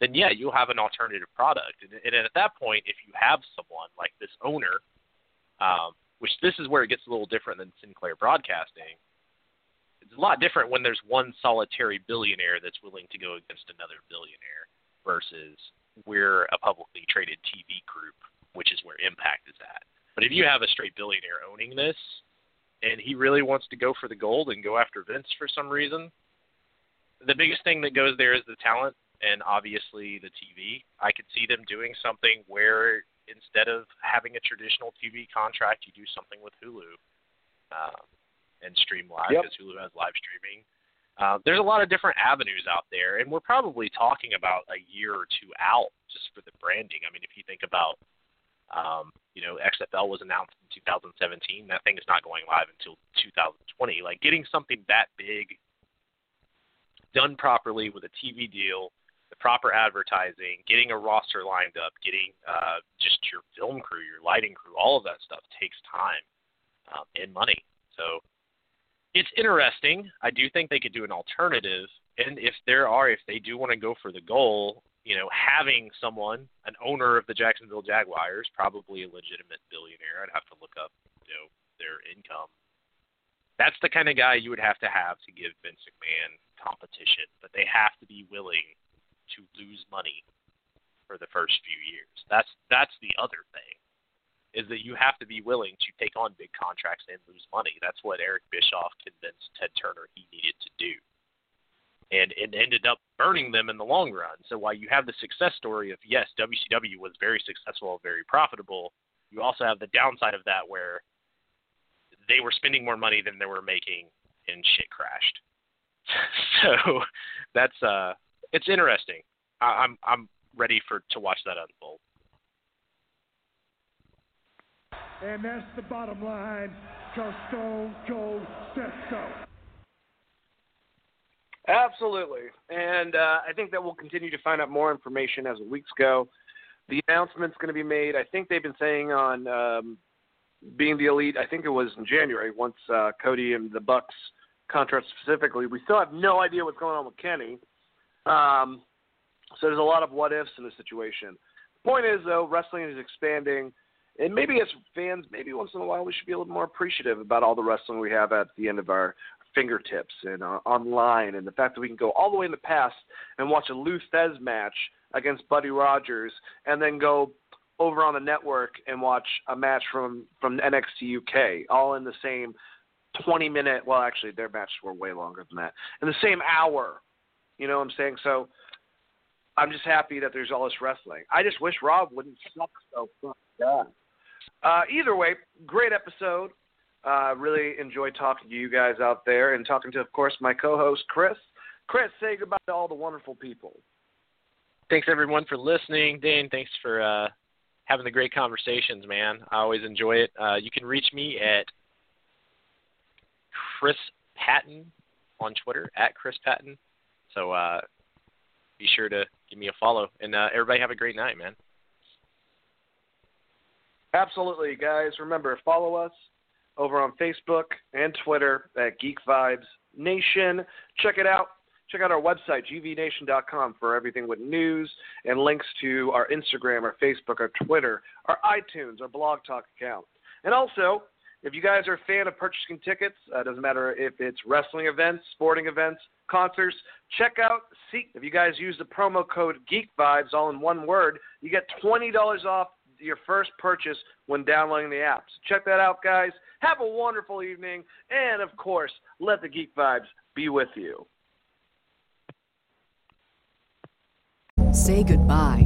then yeah, you'll have an alternative product. And, and at that point, if you have someone like this owner, um, which this is where it gets a little different than Sinclair Broadcasting, it's a lot different when there's one solitary billionaire that's willing to go against another billionaire versus we're a publicly traded TV group, which is where Impact is at. But if you have a straight billionaire owning this, and he really wants to go for the gold and go after Vince for some reason, the biggest thing that goes there is the talent and obviously the TV. I could see them doing something where instead of having a traditional TV contract, you do something with Hulu um, and stream live because yep. Hulu has live streaming. Uh, there's a lot of different avenues out there, and we're probably talking about a year or two out just for the branding. I mean, if you think about, um, you know, XFL was announced in 2017. That thing is not going live until 2020. Like getting something that big done properly with a TV deal, the proper advertising, getting a roster lined up, getting uh, just your film crew, your lighting crew, all of that stuff takes time um, and money. So it's interesting. I do think they could do an alternative, and if there are, if they do want to go for the goal, you know, having someone, an owner of the Jacksonville Jaguars, probably a legitimate billionaire. I'd have to look up, you know, their income. That's the kind of guy you would have to have to give Vince McMahon competition, but they have to be willing to lose money for the first few years. That's that's the other thing is that you have to be willing to take on big contracts and lose money. That's what Eric Bischoff convinced Ted Turner he needed to do. And it ended up burning them in the long run. So while you have the success story of yes, WCW was very successful, very profitable, you also have the downside of that where they were spending more money than they were making and shit crashed. so that's uh it's interesting. I, I'm I'm ready for to watch that unfold. And that's the bottom line, because Stone Cold said so. Absolutely. And uh, I think that we'll continue to find out more information as the weeks go. The announcement's going to be made. I think they've been saying on um, being the elite. I think it was in January once uh, Cody and the Bucks contract specifically. We still have no idea what's going on with Kenny. Um, so there's a lot of what ifs in the situation. The point is, though, wrestling is expanding and maybe as fans, maybe once in a while we should be a little more appreciative about all the wrestling we have at the end of our fingertips and uh, online, and the fact that we can go all the way in the past and watch a Lou Thesz match against Buddy Rogers, and then go over on the network and watch a match from from NXT UK, all in the same 20 minute. Well, actually, their matches were way longer than that, in the same hour. You know what I'm saying? So. I'm just happy that there's all this wrestling. I just wish Raw wouldn't suck so fucking uh, either way, great episode. Uh, really enjoy talking to you guys out there and talking to, of course, my co-host Chris. Chris, say goodbye to all the wonderful people. Thanks everyone for listening, Dane. Thanks for uh, having the great conversations, man. I always enjoy it. Uh, you can reach me at Chris Patton on Twitter at Chris Patton. So uh, be sure to give me a follow, and uh, everybody have a great night, man. Absolutely, guys. Remember, follow us over on Facebook and Twitter at Geek Vibes Nation. Check it out. Check out our website, gvnation.com, for everything with news and links to our Instagram, our Facebook, our Twitter, our iTunes, our Blog Talk account. And also, if you guys are a fan of purchasing tickets, uh, doesn't matter if it's wrestling events, sporting events, concerts, check out See If you guys use the promo code Geek Vibes, all in one word, you get twenty dollars off your first purchase when downloading the app. Check that out, guys. Have a wonderful evening, and of course, let the geek vibes be with you. Say goodbye